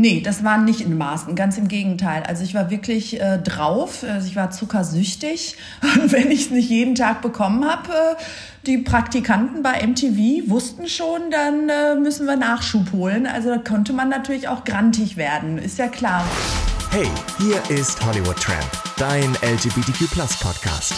Nee, das waren nicht in Maßen, ganz im Gegenteil. Also ich war wirklich äh, drauf, also ich war zuckersüchtig und wenn ich es nicht jeden Tag bekommen habe, äh, die Praktikanten bei MTV wussten schon, dann äh, müssen wir Nachschub holen. Also da konnte man natürlich auch grantig werden, ist ja klar. Hey, hier ist Hollywood Tramp, dein LGBTQ Podcast.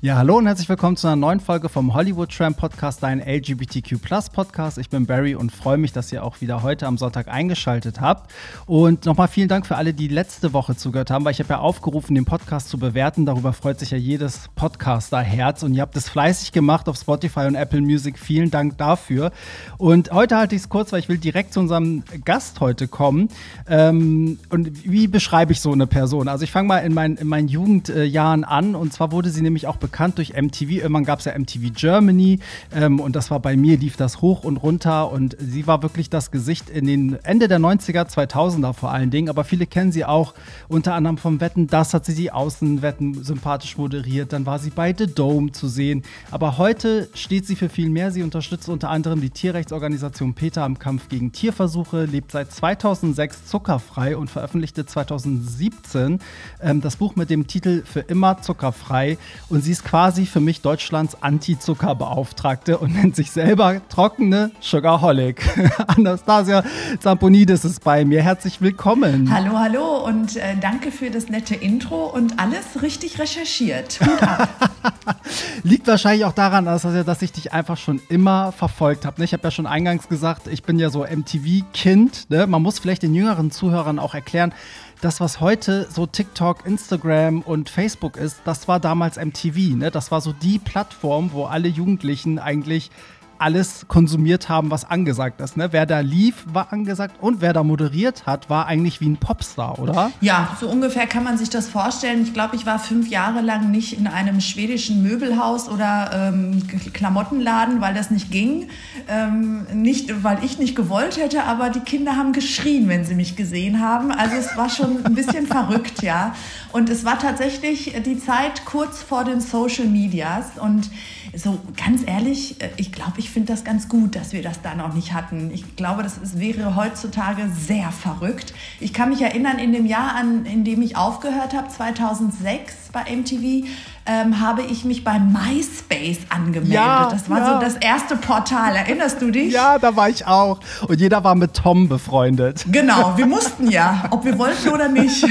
Ja, hallo und herzlich willkommen zu einer neuen Folge vom Hollywood Tram Podcast, dein LGBTQ Podcast. Ich bin Barry und freue mich, dass ihr auch wieder heute am Sonntag eingeschaltet habt. Und nochmal vielen Dank für alle, die letzte Woche zugehört haben, weil ich habe ja aufgerufen, den Podcast zu bewerten. Darüber freut sich ja jedes Podcaster-Herz und ihr habt es fleißig gemacht auf Spotify und Apple Music. Vielen Dank dafür. Und heute halte ich es kurz, weil ich will direkt zu unserem Gast heute kommen. Ähm, und wie beschreibe ich so eine Person? Also ich fange mal in, mein, in meinen Jugendjahren an und zwar wurde sie nämlich auch bekannt durch MTV. Irgendwann gab es ja MTV Germany ähm, und das war bei mir, lief das hoch und runter und sie war wirklich das Gesicht in den Ende der 90er, 2000er vor allen Dingen. Aber viele kennen sie auch unter anderem vom Wetten. Das hat sie die Außenwetten sympathisch moderiert. Dann war sie bei The Dome zu sehen. Aber heute steht sie für viel mehr. Sie unterstützt unter anderem die Tierrechtsorganisation Peter im Kampf gegen Tierversuche, lebt seit 2006 zuckerfrei und veröffentlichte 2017 ähm, das Buch mit dem Titel Für immer zuckerfrei. Und sie ist ist quasi für mich Deutschlands Anti-Zuckerbeauftragte und nennt sich selber trockene Sugarholic. Anastasia Zamponidis ist bei mir. Herzlich willkommen. Hallo, hallo und äh, danke für das nette Intro und alles richtig recherchiert. Liegt wahrscheinlich auch daran, Anastasia, dass ich dich einfach schon immer verfolgt habe. Ne? Ich habe ja schon eingangs gesagt, ich bin ja so MTV-Kind. Ne? Man muss vielleicht den jüngeren Zuhörern auch erklären, das, was heute so TikTok, Instagram und Facebook ist, das war damals MTV. Ne? Das war so die Plattform, wo alle Jugendlichen eigentlich alles konsumiert haben, was angesagt ist. Ne? Wer da lief, war angesagt und wer da moderiert hat, war eigentlich wie ein Popstar, oder? Ja, so ungefähr kann man sich das vorstellen. Ich glaube, ich war fünf Jahre lang nicht in einem schwedischen Möbelhaus oder ähm, Klamottenladen, weil das nicht ging. Ähm, nicht, weil ich nicht gewollt hätte, aber die Kinder haben geschrien, wenn sie mich gesehen haben. Also es war schon ein bisschen verrückt, ja. Und es war tatsächlich die Zeit kurz vor den Social Medias und so ganz ehrlich, äh, ich glaube, ich finde das ganz gut, dass wir das da noch nicht hatten. Ich glaube, das ist, wäre heutzutage sehr verrückt. Ich kann mich erinnern, in dem Jahr, an, in dem ich aufgehört habe, 2006 bei MTV, ähm, habe ich mich bei MySpace angemeldet. Ja, das war ja. so das erste Portal. Erinnerst du dich? Ja, da war ich auch. Und jeder war mit Tom befreundet. Genau, wir mussten ja, ob wir wollten oder nicht.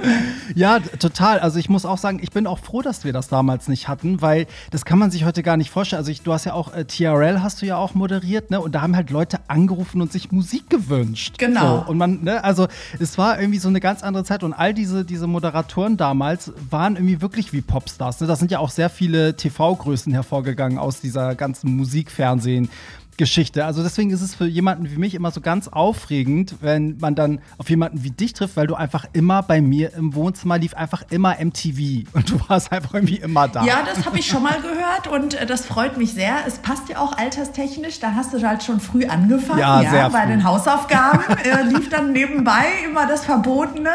ja, total. Also ich muss auch sagen, ich bin auch froh, dass wir das damals nicht hatten, weil das kann man sich heute gar nicht vorstellen. Also ich, du hast ja auch äh, TRL hast du ja auch moderiert, ne? Und da haben halt Leute angerufen und sich Musik gewünscht. Genau. So, und man, ne, also es war irgendwie so eine ganz andere Zeit und all diese, diese Moderatoren damals waren irgendwie wirklich wie Popstars. Ne? Da sind ja auch sehr viele TV-Größen hervorgegangen aus dieser ganzen Musikfernsehen. Geschichte. Also deswegen ist es für jemanden wie mich immer so ganz aufregend, wenn man dann auf jemanden wie dich trifft, weil du einfach immer bei mir im Wohnzimmer lief einfach immer MTV und du warst einfach irgendwie immer da. Ja, das habe ich schon mal gehört und äh, das freut mich sehr. Es passt ja auch alterstechnisch, da hast du halt schon früh angefangen, ja, ja sehr bei früh. den Hausaufgaben äh, lief dann nebenbei immer das Verbotene.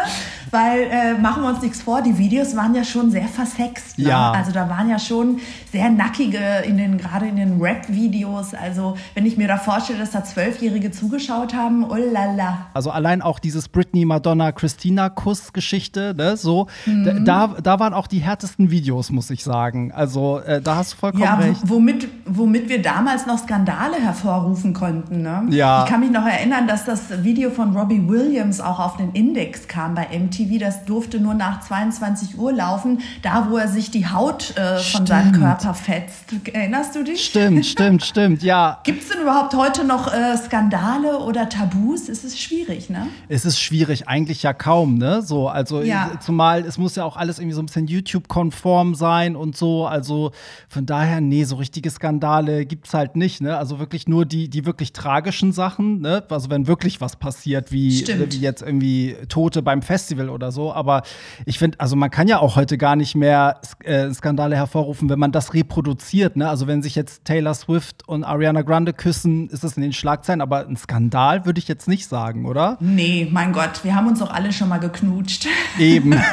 Weil äh, machen wir uns nichts vor, die Videos waren ja schon sehr versext. Ne? Ja. Also da waren ja schon sehr nackige in den gerade in den Rap-Videos. Also wenn ich mir da vorstelle, dass da Zwölfjährige zugeschaut haben, oh lala. Also allein auch dieses Britney, Madonna, Christina-Kuss-Geschichte, ne, so, mhm. da, da waren auch die härtesten Videos, muss ich sagen. Also äh, da hast du vollkommen ja, recht. Womit, womit wir damals noch Skandale hervorrufen konnten. Ne? Ja. Ich kann mich noch erinnern, dass das Video von Robbie Williams auch auf den Index kam bei MTV MTV, das durfte nur nach 22 Uhr laufen, da wo er sich die Haut äh, von seinem Körper fetzt. Erinnerst du dich? Stimmt, stimmt, stimmt, ja. Gibt es denn überhaupt heute noch äh, Skandale oder Tabus? Es ist schwierig, ne? Es ist schwierig, eigentlich ja kaum, ne? So, also ja. zumal es muss ja auch alles irgendwie so ein bisschen YouTube-konform sein und so. Also von daher, nee, so richtige Skandale gibt es halt nicht, ne? Also wirklich nur die, die wirklich tragischen Sachen, ne? Also wenn wirklich was passiert, wie, wie jetzt irgendwie Tote beim Festival oder so. Aber ich finde, also man kann ja auch heute gar nicht mehr äh, Skandale hervorrufen, wenn man das reproduziert. Ne? Also wenn sich jetzt Taylor Swift und Ariana Grande küssen, ist das in den Schlagzeilen. Aber ein Skandal würde ich jetzt nicht sagen, oder? Nee, mein Gott, wir haben uns doch alle schon mal geknutscht. Eben.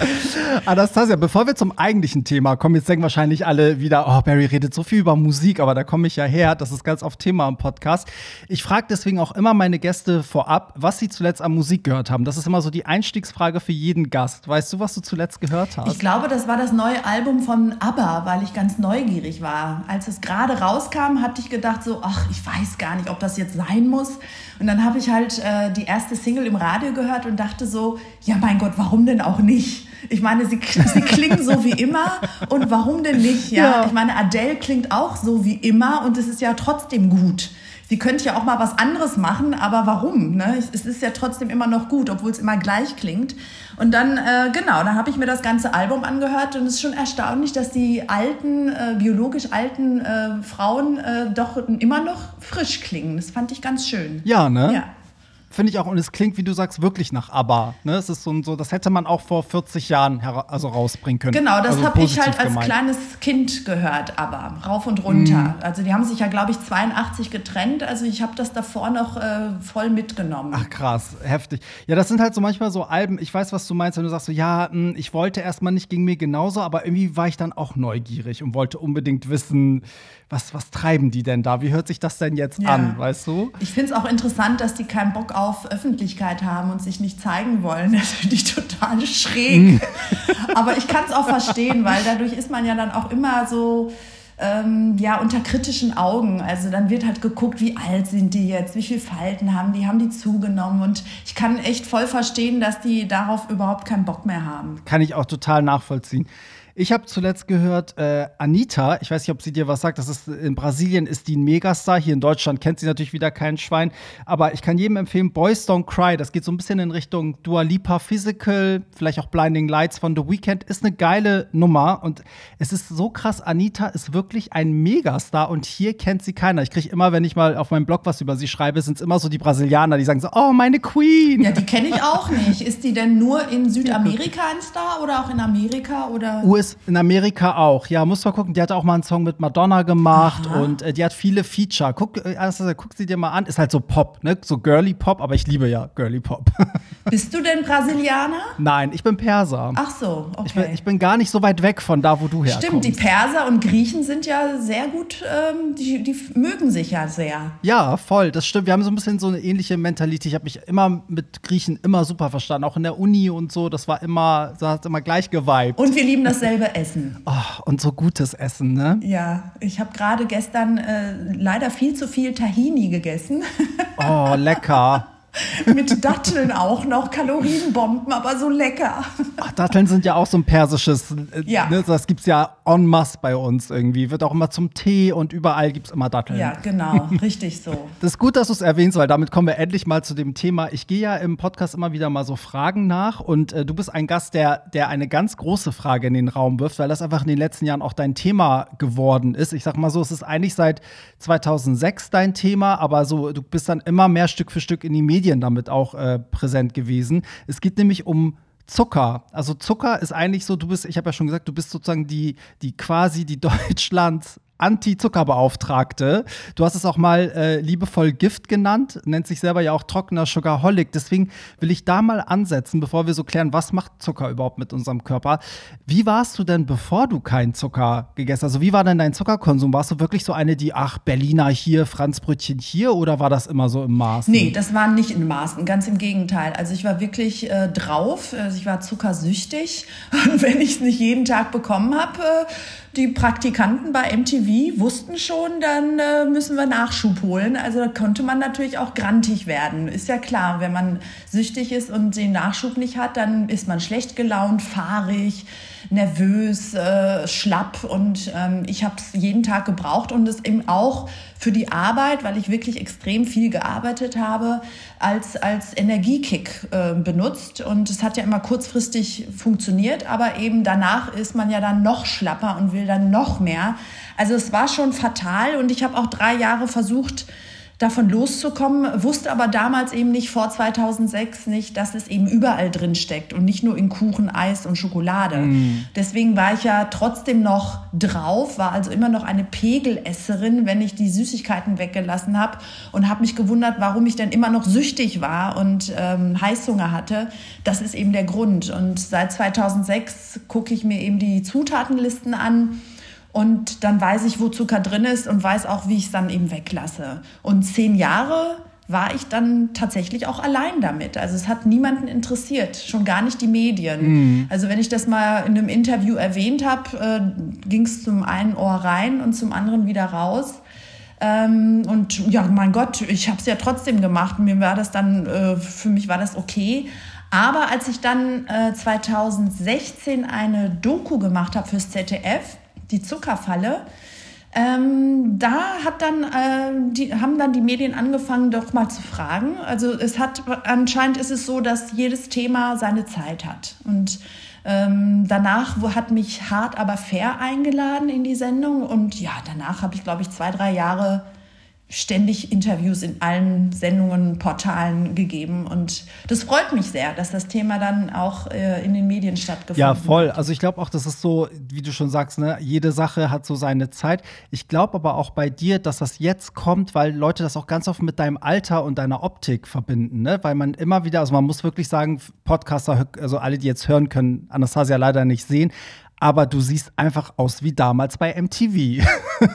Anastasia, bevor wir zum eigentlichen Thema kommen, jetzt denken wahrscheinlich alle wieder, oh, Barry redet so viel über Musik, aber da komme ich ja her. Das ist ganz oft Thema im Podcast. Ich frage deswegen auch immer meine Gäste vorab, was sie zuletzt an Musik gehört haben. Das ist immer so die Einstiegsfrage für jeden Gast. Weißt du, was du zuletzt gehört hast? Ich glaube, das war das neue Album von ABBA, weil ich ganz neugierig war. Als es gerade rauskam, hatte ich gedacht so, ach, ich weiß gar nicht, ob das jetzt sein muss. Und dann habe ich halt äh, die erste Single im Radio gehört und dachte so, ja mein Gott, warum denn auch nicht? Ich meine, sie, sie klingen so wie immer und warum denn nicht? Ja? ja, ich meine, Adele klingt auch so wie immer und es ist ja trotzdem gut sie könnte ja auch mal was anderes machen, aber warum? Ne? Es ist ja trotzdem immer noch gut, obwohl es immer gleich klingt. Und dann, äh, genau, dann habe ich mir das ganze Album angehört und es ist schon erstaunlich, dass die alten, äh, biologisch alten äh, Frauen äh, doch immer noch frisch klingen. Das fand ich ganz schön. Ja, ne? Ja finde ich auch, und es klingt, wie du sagst, wirklich nach ABBA. Ne? Es ist so, so, das hätte man auch vor 40 Jahren also rausbringen können. Genau, das also habe ich halt als gemeint. kleines Kind gehört, ABBA, rauf und runter. Mm. Also die haben sich ja, glaube ich, 82 getrennt. Also ich habe das davor noch äh, voll mitgenommen. Ach krass, heftig. Ja, das sind halt so manchmal so Alben, ich weiß, was du meinst, wenn du sagst so, ja, mh, hm, ich wollte erstmal nicht, ging mir genauso, aber irgendwie war ich dann auch neugierig und wollte unbedingt wissen, was, was treiben die denn da? Wie hört sich das denn jetzt ja. an, weißt du? Ich finde es auch interessant, dass die keinen Bock auf Öffentlichkeit haben und sich nicht zeigen wollen. Das finde ich total schräg. Mhm. Aber ich kann es auch verstehen, weil dadurch ist man ja dann auch immer so ähm, ja, unter kritischen Augen. Also dann wird halt geguckt, wie alt sind die jetzt, wie viele Falten haben die, haben die zugenommen. Und ich kann echt voll verstehen, dass die darauf überhaupt keinen Bock mehr haben. Kann ich auch total nachvollziehen. Ich habe zuletzt gehört, äh, Anita, ich weiß nicht, ob sie dir was sagt, das ist in Brasilien ist die ein Megastar, hier in Deutschland kennt sie natürlich wieder kein Schwein, aber ich kann jedem empfehlen, Boys Don't Cry, das geht so ein bisschen in Richtung Dua Lipa Physical, vielleicht auch Blinding Lights von The Weeknd, ist eine geile Nummer und es ist so krass, Anita ist wirklich ein Megastar und hier kennt sie keiner. Ich kriege immer, wenn ich mal auf meinem Blog was über sie schreibe, sind es immer so die Brasilianer, die sagen so, oh, meine Queen. Ja, die kenne ich auch nicht. Ist die denn nur in Südamerika ein Star oder auch in Amerika oder? In Amerika auch. Ja, muss mal gucken. Die hat auch mal einen Song mit Madonna gemacht Aha. und äh, die hat viele Feature. Guck, also, guck sie dir mal an. Ist halt so Pop, ne? So girly Pop, aber ich liebe ja girly Pop. Bist du denn Brasilianer? Nein, ich bin Perser. Ach so, okay. Ich bin, ich bin gar nicht so weit weg von da, wo du herkommst. Stimmt, die Perser und Griechen sind ja sehr gut, ähm, die, die mögen sich ja sehr. Ja, voll, das stimmt. Wir haben so ein bisschen so eine ähnliche Mentalität. Ich habe mich immer mit Griechen immer super verstanden, auch in der Uni und so. Das war immer, das hat immer gleich geweibt. Und wir lieben dasselbe Essen. Oh, und so gutes Essen, ne? Ja, ich habe gerade gestern äh, leider viel zu viel Tahini gegessen. Oh, lecker. Mit Datteln auch noch, Kalorienbomben, aber so lecker. Ach, Datteln sind ja auch so ein persisches, äh, ja. Ne, das gibt es ja en masse bei uns irgendwie. Wird auch immer zum Tee und überall gibt es immer Datteln. Ja, genau, richtig so. Das ist gut, dass du es erwähnst, weil damit kommen wir endlich mal zu dem Thema. Ich gehe ja im Podcast immer wieder mal so Fragen nach und äh, du bist ein Gast, der, der eine ganz große Frage in den Raum wirft, weil das einfach in den letzten Jahren auch dein Thema geworden ist. Ich sag mal so, es ist eigentlich seit 2006 dein Thema, aber so, du bist dann immer mehr Stück für Stück in die Medien damit auch äh, präsent gewesen. Es geht nämlich um Zucker. Also Zucker ist eigentlich so, du bist, ich habe ja schon gesagt, du bist sozusagen die, die quasi die Deutschlands Anti-Zuckerbeauftragte. Du hast es auch mal äh, liebevoll Gift genannt, nennt sich selber ja auch trockener Sugarholic. Deswegen will ich da mal ansetzen, bevor wir so klären, was macht Zucker überhaupt mit unserem Körper. Wie warst du denn, bevor du keinen Zucker gegessen hast? Also wie war denn dein Zuckerkonsum? Warst du wirklich so eine, die, ach, Berliner hier, Franzbrötchen hier oder war das immer so im Maß? Nee, das war nicht in Maßen, ganz im Gegenteil. Also ich war wirklich äh, drauf, also ich war zuckersüchtig und wenn ich es nicht jeden Tag bekommen habe, äh, die Praktikanten bei MTV wussten schon, dann äh, müssen wir Nachschub holen. Also da konnte man natürlich auch grantig werden. Ist ja klar, wenn man süchtig ist und den Nachschub nicht hat, dann ist man schlecht gelaunt, fahrig, nervös, äh, schlapp. Und ähm, ich habe es jeden Tag gebraucht und es eben auch für die Arbeit, weil ich wirklich extrem viel gearbeitet habe, als, als Energiekick äh, benutzt. Und es hat ja immer kurzfristig funktioniert, aber eben danach ist man ja dann noch schlapper und will dann noch mehr. Also es war schon fatal und ich habe auch drei Jahre versucht, davon loszukommen, wusste aber damals eben nicht vor 2006 nicht, dass es eben überall drin steckt und nicht nur in Kuchen, Eis und Schokolade. Mm. Deswegen war ich ja trotzdem noch drauf, war also immer noch eine Pegelesserin, wenn ich die Süßigkeiten weggelassen habe und habe mich gewundert, warum ich denn immer noch süchtig war und ähm, Heißhunger hatte. Das ist eben der Grund. Und seit 2006 gucke ich mir eben die Zutatenlisten an und dann weiß ich, wo Zucker drin ist und weiß auch, wie ich es dann eben weglasse. Und zehn Jahre war ich dann tatsächlich auch allein damit. Also es hat niemanden interessiert, schon gar nicht die Medien. Mhm. Also wenn ich das mal in einem Interview erwähnt habe, äh, ging es zum einen Ohr rein und zum anderen wieder raus. Ähm, und ja, mein Gott, ich habe es ja trotzdem gemacht. Mir war das dann, äh, für mich war das okay. Aber als ich dann äh, 2016 eine Doku gemacht habe fürs ZDF, die Zuckerfalle. Ähm, da hat dann, äh, die, haben dann die Medien angefangen, doch mal zu fragen. Also es hat anscheinend ist es so, dass jedes Thema seine Zeit hat. Und ähm, danach hat mich hart aber fair eingeladen in die Sendung. Und ja, danach habe ich, glaube ich, zwei, drei Jahre ständig Interviews in allen Sendungen, Portalen gegeben. Und das freut mich sehr, dass das Thema dann auch äh, in den Medien stattgefunden hat. Ja, voll. Hat. Also ich glaube auch, das ist so, wie du schon sagst, ne, jede Sache hat so seine Zeit. Ich glaube aber auch bei dir, dass das jetzt kommt, weil Leute das auch ganz oft mit deinem Alter und deiner Optik verbinden, ne? Weil man immer wieder, also man muss wirklich sagen, Podcaster, also alle, die jetzt hören können, Anastasia leider nicht sehen, aber du siehst einfach aus wie damals bei MTV.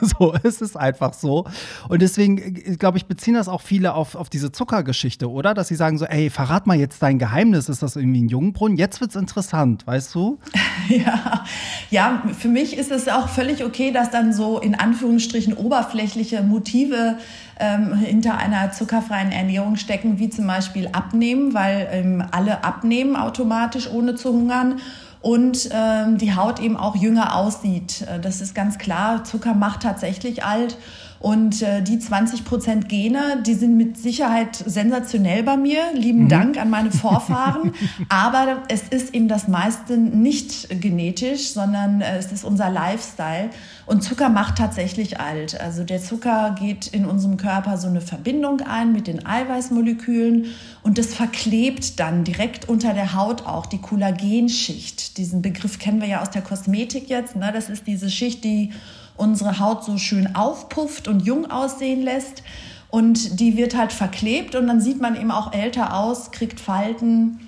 so, es ist einfach so. Und deswegen, äh, glaube ich, beziehen das auch viele auf, auf diese Zuckergeschichte, oder? Dass sie sagen so, ey, verrat mal jetzt dein Geheimnis, ist das irgendwie ein Jungbrunnen? Jetzt wird's interessant, weißt du? ja, ja, für mich ist es auch völlig okay, dass dann so in Anführungsstrichen oberflächliche Motive ähm, hinter einer zuckerfreien Ernährung stecken, wie zum Beispiel Abnehmen, weil ähm, alle abnehmen automatisch, ohne zu hungern und ähm, die Haut eben auch jünger aussieht. Äh, das ist ganz klar. Zucker macht tatsächlich alt. Und äh, die 20 Prozent Gene, die sind mit Sicherheit sensationell bei mir. Lieben mhm. Dank an meine Vorfahren. Aber es ist eben das meiste nicht genetisch, sondern äh, es ist unser Lifestyle. Und Zucker macht tatsächlich alt. Also der Zucker geht in unserem Körper so eine Verbindung ein mit den Eiweißmolekülen und das verklebt dann direkt unter der Haut auch die Kollagenschicht. Diesen Begriff kennen wir ja aus der Kosmetik jetzt. Ne? Das ist diese Schicht, die unsere Haut so schön aufpufft und jung aussehen lässt. Und die wird halt verklebt und dann sieht man eben auch älter aus, kriegt Falten.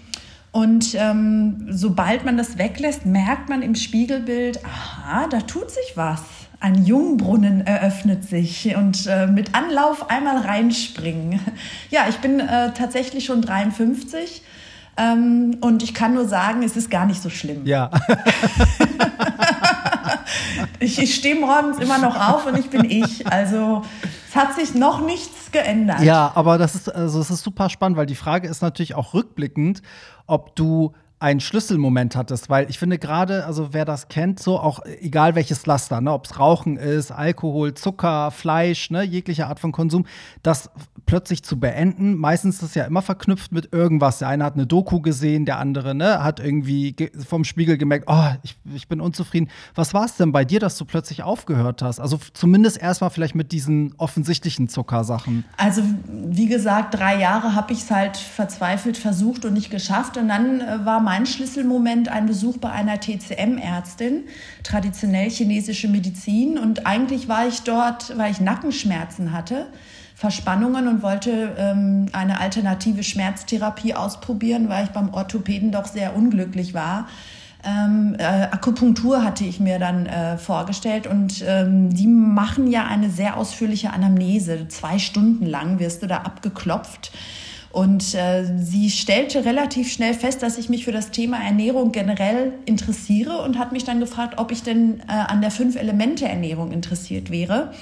Und ähm, sobald man das weglässt, merkt man im Spiegelbild, aha, da tut sich was. Ein Jungbrunnen eröffnet sich und äh, mit Anlauf einmal reinspringen. Ja, ich bin äh, tatsächlich schon 53 ähm, und ich kann nur sagen, es ist gar nicht so schlimm. Ja. ich, ich stehe morgens immer noch auf und ich bin ich. Also es hat sich noch nichts geändert. Ja, aber das ist, also es ist super spannend, weil die Frage ist natürlich auch rückblickend, ob du einen Schlüsselmoment hattest, weil ich finde gerade, also wer das kennt, so auch egal welches Laster, ne, ob es Rauchen ist, Alkohol, Zucker, Fleisch, ne, jegliche Art von Konsum, das plötzlich zu beenden. Meistens ist es ja immer verknüpft mit irgendwas. Der eine hat eine Doku gesehen, der andere ne, hat irgendwie vom Spiegel gemerkt, oh, ich, ich bin unzufrieden. Was war es denn bei dir, dass du plötzlich aufgehört hast? Also zumindest erstmal vielleicht mit diesen offensichtlichen Zuckersachen. Also wie gesagt, drei Jahre habe ich es halt verzweifelt versucht und nicht geschafft. Und dann äh, war mein Schlüsselmoment ein Besuch bei einer TCM-Ärztin, traditionell chinesische Medizin. Und eigentlich war ich dort, weil ich Nackenschmerzen hatte. Verspannungen und wollte ähm, eine alternative Schmerztherapie ausprobieren, weil ich beim Orthopäden doch sehr unglücklich war. Ähm, äh, Akupunktur hatte ich mir dann äh, vorgestellt und ähm, die machen ja eine sehr ausführliche Anamnese. Zwei Stunden lang wirst du da abgeklopft und äh, sie stellte relativ schnell fest, dass ich mich für das Thema Ernährung generell interessiere und hat mich dann gefragt, ob ich denn äh, an der Fünf-Elemente-Ernährung interessiert wäre.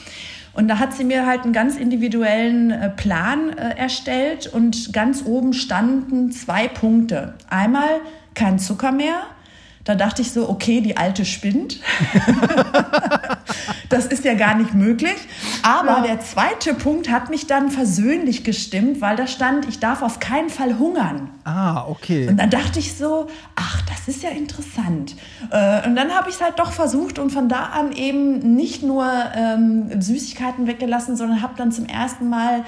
Und da hat sie mir halt einen ganz individuellen äh, Plan äh, erstellt und ganz oben standen zwei Punkte. Einmal kein Zucker mehr. Da dachte ich so, okay, die alte spinnt. Das ist ja gar nicht möglich. Aber ja. der zweite Punkt hat mich dann versöhnlich gestimmt, weil da stand, ich darf auf keinen Fall hungern. Ah, okay. Und dann dachte ich so, ach, das ist ja interessant. Äh, und dann habe ich es halt doch versucht und von da an eben nicht nur ähm, Süßigkeiten weggelassen, sondern habe dann zum ersten Mal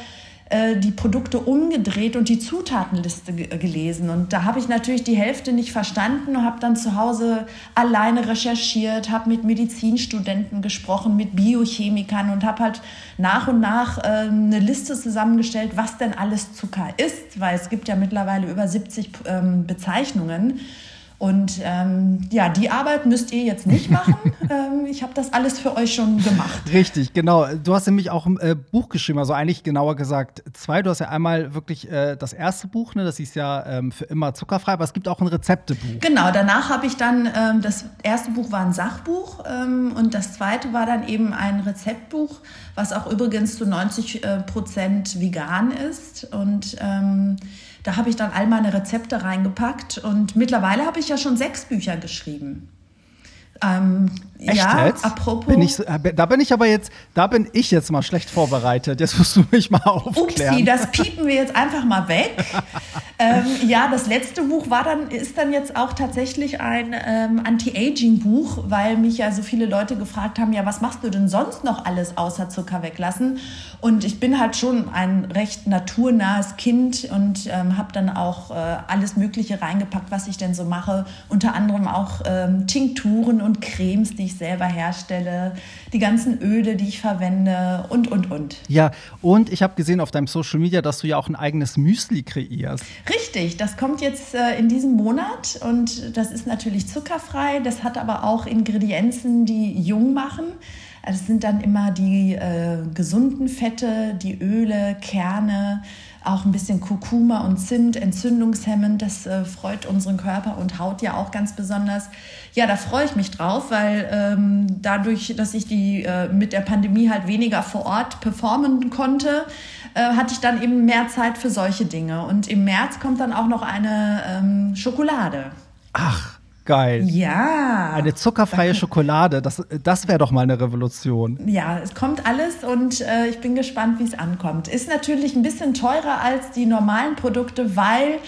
äh, die Produkte umgedreht und die Zutatenliste gelesen. Und da habe ich natürlich die Hälfte nicht verstanden und habe dann zu Hause alleine recherchiert, habe mit Medizinstudenten gesprochen, mit Biochemikern und habe halt nach und nach äh, eine Liste zusammengestellt, was denn alles Zucker ist, weil es gibt ja mittlerweile über 70 ähm, Bezeichnungen. Und ähm, ja, die Arbeit müsst ihr jetzt nicht machen. ähm, ich habe das alles für euch schon gemacht. Richtig, genau. Du hast nämlich auch ein äh, Buch geschrieben, also eigentlich genauer gesagt zwei. Du hast ja einmal wirklich äh, das erste Buch, ne, das hieß ja ähm, für immer zuckerfrei, aber es gibt auch ein Rezeptebuch. Genau, danach habe ich dann, ähm, das erste Buch war ein Sachbuch ähm, und das zweite war dann eben ein Rezeptbuch, was auch übrigens zu 90 äh, Prozent vegan ist. Und ähm, da habe ich dann all meine Rezepte reingepackt und mittlerweile habe ich ja schon sechs Bücher geschrieben. Ähm, Echt ja, jetzt? apropos. Bin ich, äh, da bin ich aber jetzt, da bin ich jetzt mal schlecht vorbereitet. Jetzt musst du mich mal aufklären. Upsi, das piepen wir jetzt einfach mal weg. ähm, ja, das letzte Buch war dann, ist dann jetzt auch tatsächlich ein ähm, Anti-Aging-Buch, weil mich ja so viele Leute gefragt haben, ja, was machst du denn sonst noch alles außer Zucker weglassen? Und ich bin halt schon ein recht naturnahes Kind und ähm, habe dann auch äh, alles Mögliche reingepackt, was ich denn so mache. Unter anderem auch ähm, Tinkturen und Cremes, die ich selber herstelle, die ganzen Öle, die ich verwende und, und, und. Ja, und ich habe gesehen auf deinem Social Media, dass du ja auch ein eigenes Müsli kreierst. Richtig, das kommt jetzt äh, in diesem Monat und das ist natürlich zuckerfrei. Das hat aber auch Ingredienzen, die jung machen. Also es sind dann immer die äh, gesunden Fette, die Öle, Kerne, auch ein bisschen Kurkuma und Zimt, entzündungshemmend. Das äh, freut unseren Körper und Haut ja auch ganz besonders. Ja, da freue ich mich drauf, weil ähm, dadurch, dass ich die äh, mit der Pandemie halt weniger vor Ort performen konnte, äh, hatte ich dann eben mehr Zeit für solche Dinge. Und im März kommt dann auch noch eine ähm, Schokolade. Ach geil. Ja. Eine zuckerfreie Schokolade, das, das wäre doch mal eine Revolution. Ja, es kommt alles und äh, ich bin gespannt, wie es ankommt. Ist natürlich ein bisschen teurer als die normalen Produkte, weil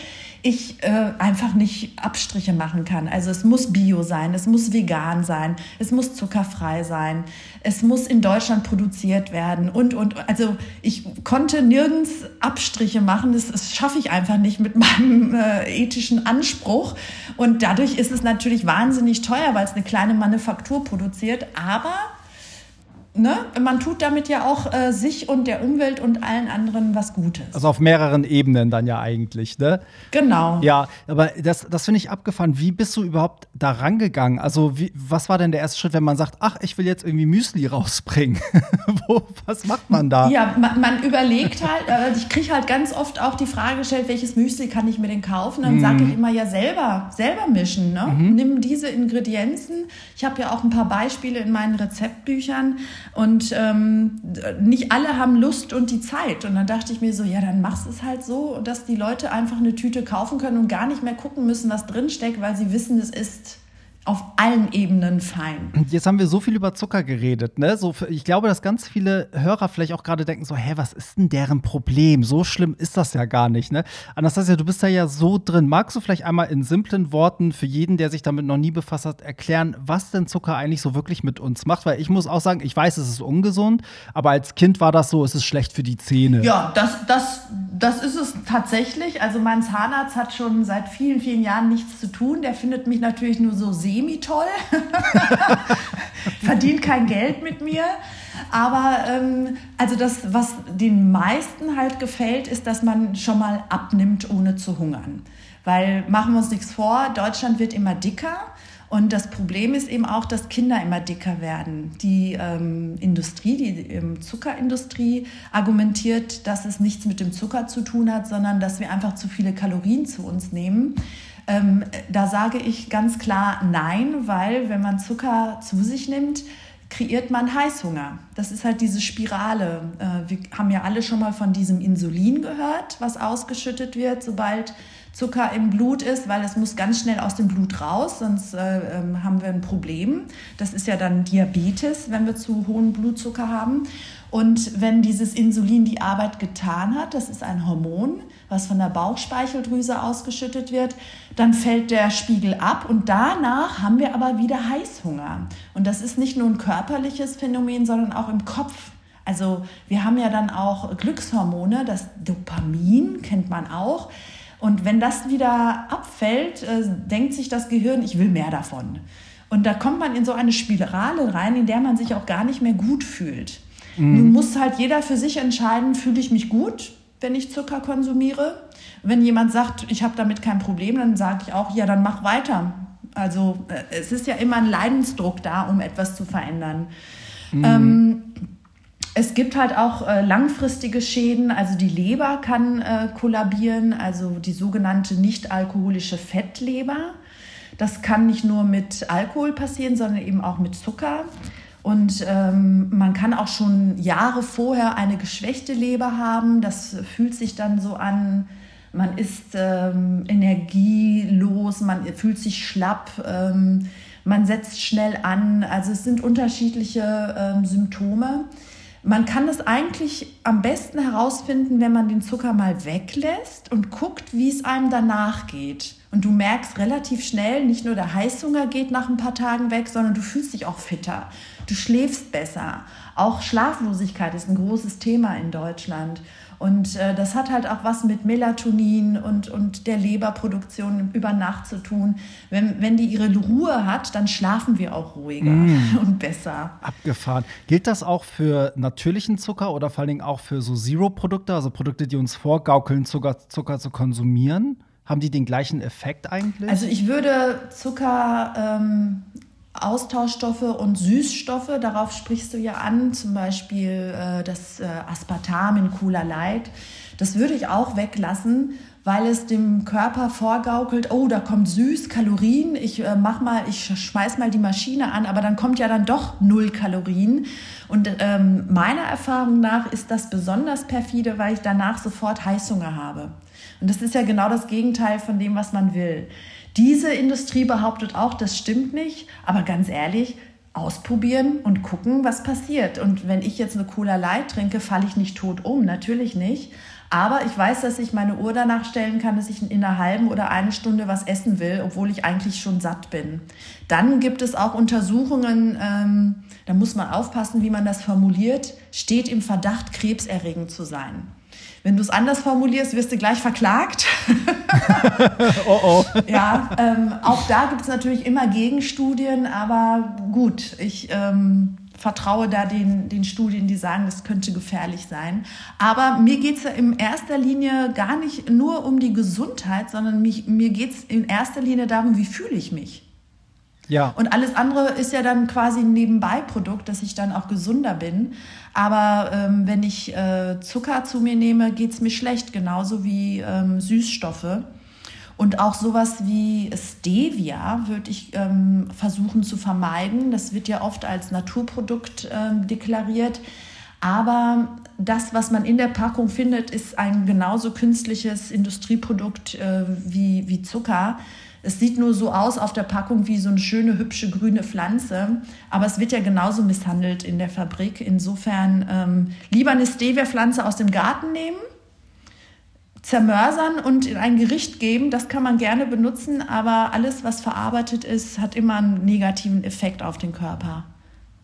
ich äh, einfach nicht Abstriche machen kann. Also es muss bio sein, es muss vegan sein, es muss zuckerfrei sein, es muss in Deutschland produziert werden und, und, also ich konnte nirgends Abstriche machen. Das, das schaffe ich einfach nicht mit meinem äh, ethischen Anspruch. Und dadurch ist es natürlich wahnsinnig teuer, weil es eine kleine Manufaktur produziert. Aber ne, man tut damit ja auch äh, sich und der Umwelt und allen anderen was Gutes. Also auf mehreren Ebenen dann ja eigentlich, ne? Genau. Ja, aber das, das finde ich abgefahren. Wie bist du überhaupt da rangegangen? Also, wie, was war denn der erste Schritt, wenn man sagt, ach, ich will jetzt irgendwie Müsli rausbringen? Wo, was macht man da? Ja, man, man überlegt halt, äh, ich kriege halt ganz oft auch die Frage gestellt, welches Müsli kann ich mir denn kaufen? Dann mm. sage ich immer ja selber, selber mischen. Ne? Mhm. Nimm diese Ingredienzen. Ich habe ja auch ein paar Beispiele in meinen Rezeptbüchern. Und ähm, nicht alle haben Lust und die Zeit. Und dann dachte ich mir so, ja, dann machst es halt so, dass die Leute einfach eine Tüte kaufen können und gar nicht mehr gucken müssen, was drinsteckt, weil sie wissen, es ist auf allen Ebenen fein. Jetzt haben wir so viel über Zucker geredet, ne? So, ich glaube, dass ganz viele Hörer vielleicht auch gerade denken so, hä, was ist denn deren Problem? So schlimm ist das ja gar nicht, ne? Anastasia, du bist da ja so drin. Magst du vielleicht einmal in simplen Worten für jeden, der sich damit noch nie befasst hat, erklären, was denn Zucker eigentlich so wirklich mit uns macht? Weil ich muss auch sagen, ich weiß, es ist ungesund, aber als Kind war das so, es ist schlecht für die Zähne. Ja, das, das, das ist es tatsächlich. Also mein Zahnarzt hat schon seit vielen, vielen Jahren nichts zu tun. Der findet mich natürlich nur so sehr semi-toll, verdient kein Geld mit mir. Aber ähm, also das, was den meisten halt gefällt, ist, dass man schon mal abnimmt, ohne zu hungern. Weil machen wir uns nichts vor, Deutschland wird immer dicker. Und das Problem ist eben auch, dass Kinder immer dicker werden. Die ähm, Industrie, die ähm, Zuckerindustrie argumentiert, dass es nichts mit dem Zucker zu tun hat, sondern dass wir einfach zu viele Kalorien zu uns nehmen. Ähm, da sage ich ganz klar nein, weil wenn man Zucker zu sich nimmt, kreiert man Heißhunger. Das ist halt diese Spirale. Äh, wir haben ja alle schon mal von diesem Insulin gehört, was ausgeschüttet wird, sobald Zucker im Blut ist, weil es muss ganz schnell aus dem Blut raus, sonst äh, ähm, haben wir ein Problem. Das ist ja dann Diabetes, wenn wir zu hohen Blutzucker haben. Und wenn dieses Insulin die Arbeit getan hat, das ist ein Hormon, was von der Bauchspeicheldrüse ausgeschüttet wird, dann fällt der Spiegel ab und danach haben wir aber wieder Heißhunger. Und das ist nicht nur ein körperliches Phänomen, sondern auch im Kopf. Also wir haben ja dann auch Glückshormone, das Dopamin kennt man auch. Und wenn das wieder abfällt, äh, denkt sich das Gehirn, ich will mehr davon. Und da kommt man in so eine Spirale rein, in der man sich auch gar nicht mehr gut fühlt. Mhm. Nun muss halt jeder für sich entscheiden, fühle ich mich gut, wenn ich Zucker konsumiere. Wenn jemand sagt, ich habe damit kein Problem, dann sage ich auch, ja, dann mach weiter. Also äh, es ist ja immer ein Leidensdruck da, um etwas zu verändern. Mhm. Ähm, es gibt halt auch äh, langfristige Schäden, also die Leber kann äh, kollabieren, also die sogenannte nicht-alkoholische Fettleber. Das kann nicht nur mit Alkohol passieren, sondern eben auch mit Zucker. Und ähm, man kann auch schon Jahre vorher eine geschwächte Leber haben. Das fühlt sich dann so an, man ist ähm, energielos, man fühlt sich schlapp, ähm, man setzt schnell an. Also es sind unterschiedliche ähm, Symptome. Man kann es eigentlich am besten herausfinden, wenn man den Zucker mal weglässt und guckt, wie es einem danach geht. Und du merkst relativ schnell, nicht nur der Heißhunger geht nach ein paar Tagen weg, sondern du fühlst dich auch fitter. Du schläfst besser. Auch Schlaflosigkeit ist ein großes Thema in Deutschland. Und äh, das hat halt auch was mit Melatonin und, und der Leberproduktion über Nacht zu tun. Wenn, wenn die ihre Ruhe hat, dann schlafen wir auch ruhiger mm. und besser. Abgefahren. Gilt das auch für natürlichen Zucker oder vor allen Dingen auch für so Zero-Produkte, also Produkte, die uns vorgaukeln, Zucker, Zucker zu konsumieren? Haben die den gleichen Effekt eigentlich? Also ich würde Zucker ähm, Austauschstoffe und Süßstoffe, darauf sprichst du ja an, zum Beispiel äh, das äh, Aspartam in Cooler Light. Das würde ich auch weglassen, weil es dem Körper vorgaukelt, oh, da kommt süß, Kalorien, ich äh, mach mal, ich schmeiß mal die Maschine an, aber dann kommt ja dann doch null Kalorien. Und ähm, meiner Erfahrung nach ist das besonders perfide, weil ich danach sofort Heißhunger habe. Und das ist ja genau das Gegenteil von dem, was man will. Diese Industrie behauptet auch, das stimmt nicht, aber ganz ehrlich, ausprobieren und gucken, was passiert. Und wenn ich jetzt eine Cola Light trinke, falle ich nicht tot um, natürlich nicht. Aber ich weiß, dass ich meine Uhr danach stellen kann, dass ich in einer halben oder eine Stunde was essen will, obwohl ich eigentlich schon satt bin. Dann gibt es auch Untersuchungen, ähm, da muss man aufpassen, wie man das formuliert, steht im Verdacht, krebserregend zu sein. Wenn du es anders formulierst, wirst du gleich verklagt. oh oh. Ja, ähm, auch da gibt es natürlich immer Gegenstudien, aber gut, ich ähm, vertraue da den, den Studien, die sagen, das könnte gefährlich sein. Aber mir geht es ja in erster Linie gar nicht nur um die Gesundheit, sondern mich, mir geht es in erster Linie darum, wie fühle ich mich. Ja. Und alles andere ist ja dann quasi ein Nebenbeiprodukt, dass ich dann auch gesünder bin. Aber ähm, wenn ich äh, Zucker zu mir nehme, geht es mir schlecht, genauso wie ähm, Süßstoffe. Und auch sowas wie Stevia würde ich ähm, versuchen zu vermeiden. Das wird ja oft als Naturprodukt ähm, deklariert. Aber das, was man in der Packung findet, ist ein genauso künstliches Industrieprodukt äh, wie, wie Zucker. Es sieht nur so aus auf der Packung wie so eine schöne, hübsche grüne Pflanze, aber es wird ja genauso misshandelt in der Fabrik. Insofern ähm, lieber eine Stevia-Pflanze aus dem Garten nehmen, zermörsern und in ein Gericht geben. Das kann man gerne benutzen, aber alles, was verarbeitet ist, hat immer einen negativen Effekt auf den Körper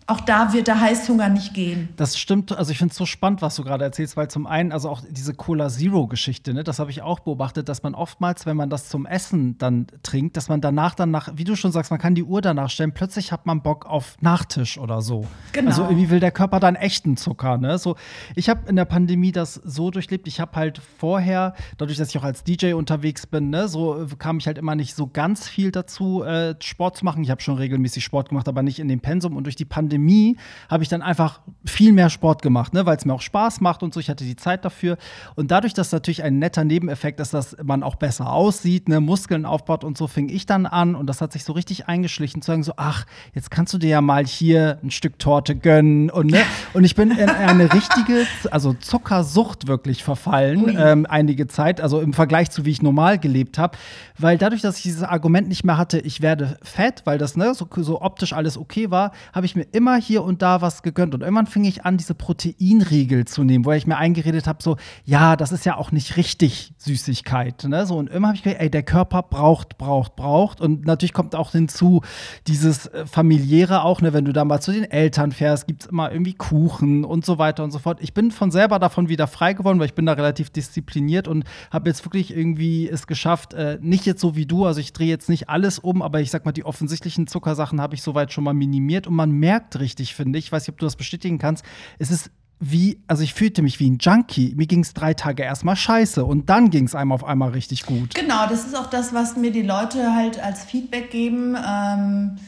auch da wird der Heißhunger nicht gehen. Das stimmt, also ich finde es so spannend, was du gerade erzählst, weil zum einen, also auch diese Cola Zero-Geschichte, ne, das habe ich auch beobachtet, dass man oftmals, wenn man das zum Essen dann trinkt, dass man danach dann nach, wie du schon sagst, man kann die Uhr danach stellen, plötzlich hat man Bock auf Nachtisch oder so. Genau. Also irgendwie will der Körper dann echten Zucker, ne? So, ich habe in der Pandemie das so durchlebt, ich habe halt vorher, dadurch, dass ich auch als DJ unterwegs bin, ne, so kam ich halt immer nicht so ganz viel dazu, äh, Sport zu machen. Ich habe schon regelmäßig Sport gemacht, aber nicht in dem Pensum und durch die Pandemie Pandemie habe ich dann einfach viel mehr Sport gemacht, ne, weil es mir auch Spaß macht und so. Ich hatte die Zeit dafür. Und dadurch, dass natürlich ein netter Nebeneffekt ist, dass man auch besser aussieht, ne, Muskeln aufbaut und so, fing ich dann an und das hat sich so richtig eingeschlichen, zu sagen so, ach, jetzt kannst du dir ja mal hier ein Stück Torte gönnen und ne, und ich bin in eine richtige, also Zuckersucht wirklich verfallen, ähm, einige Zeit, also im Vergleich zu wie ich normal gelebt habe, weil dadurch, dass ich dieses Argument nicht mehr hatte, ich werde fett, weil das ne, so, so optisch alles okay war, habe ich mir immer hier und da was gegönnt. Und irgendwann fing ich an, diese Proteinriegel zu nehmen, wo ich mir eingeredet habe, so, ja, das ist ja auch nicht richtig Süßigkeit, ne, so und immer habe ich gedacht, ey, der Körper braucht, braucht, braucht. Und natürlich kommt auch hinzu dieses äh, familiäre auch, ne, wenn du da mal zu den Eltern fährst, gibt es immer irgendwie Kuchen und so weiter und so fort. Ich bin von selber davon wieder frei geworden, weil ich bin da relativ diszipliniert und habe jetzt wirklich irgendwie es geschafft, äh, nicht jetzt so wie du, also ich drehe jetzt nicht alles um, aber ich sag mal, die offensichtlichen Zuckersachen habe ich soweit schon mal minimiert. Und man merkt richtig, finde ich, ich weiß nicht, ob du das bestätigen kannst, es ist wie, also ich fühlte mich wie ein Junkie. Mir ging es drei Tage erstmal scheiße und dann ging es einem auf einmal richtig gut. Genau, das ist auch das, was mir die Leute halt als Feedback geben. Ähm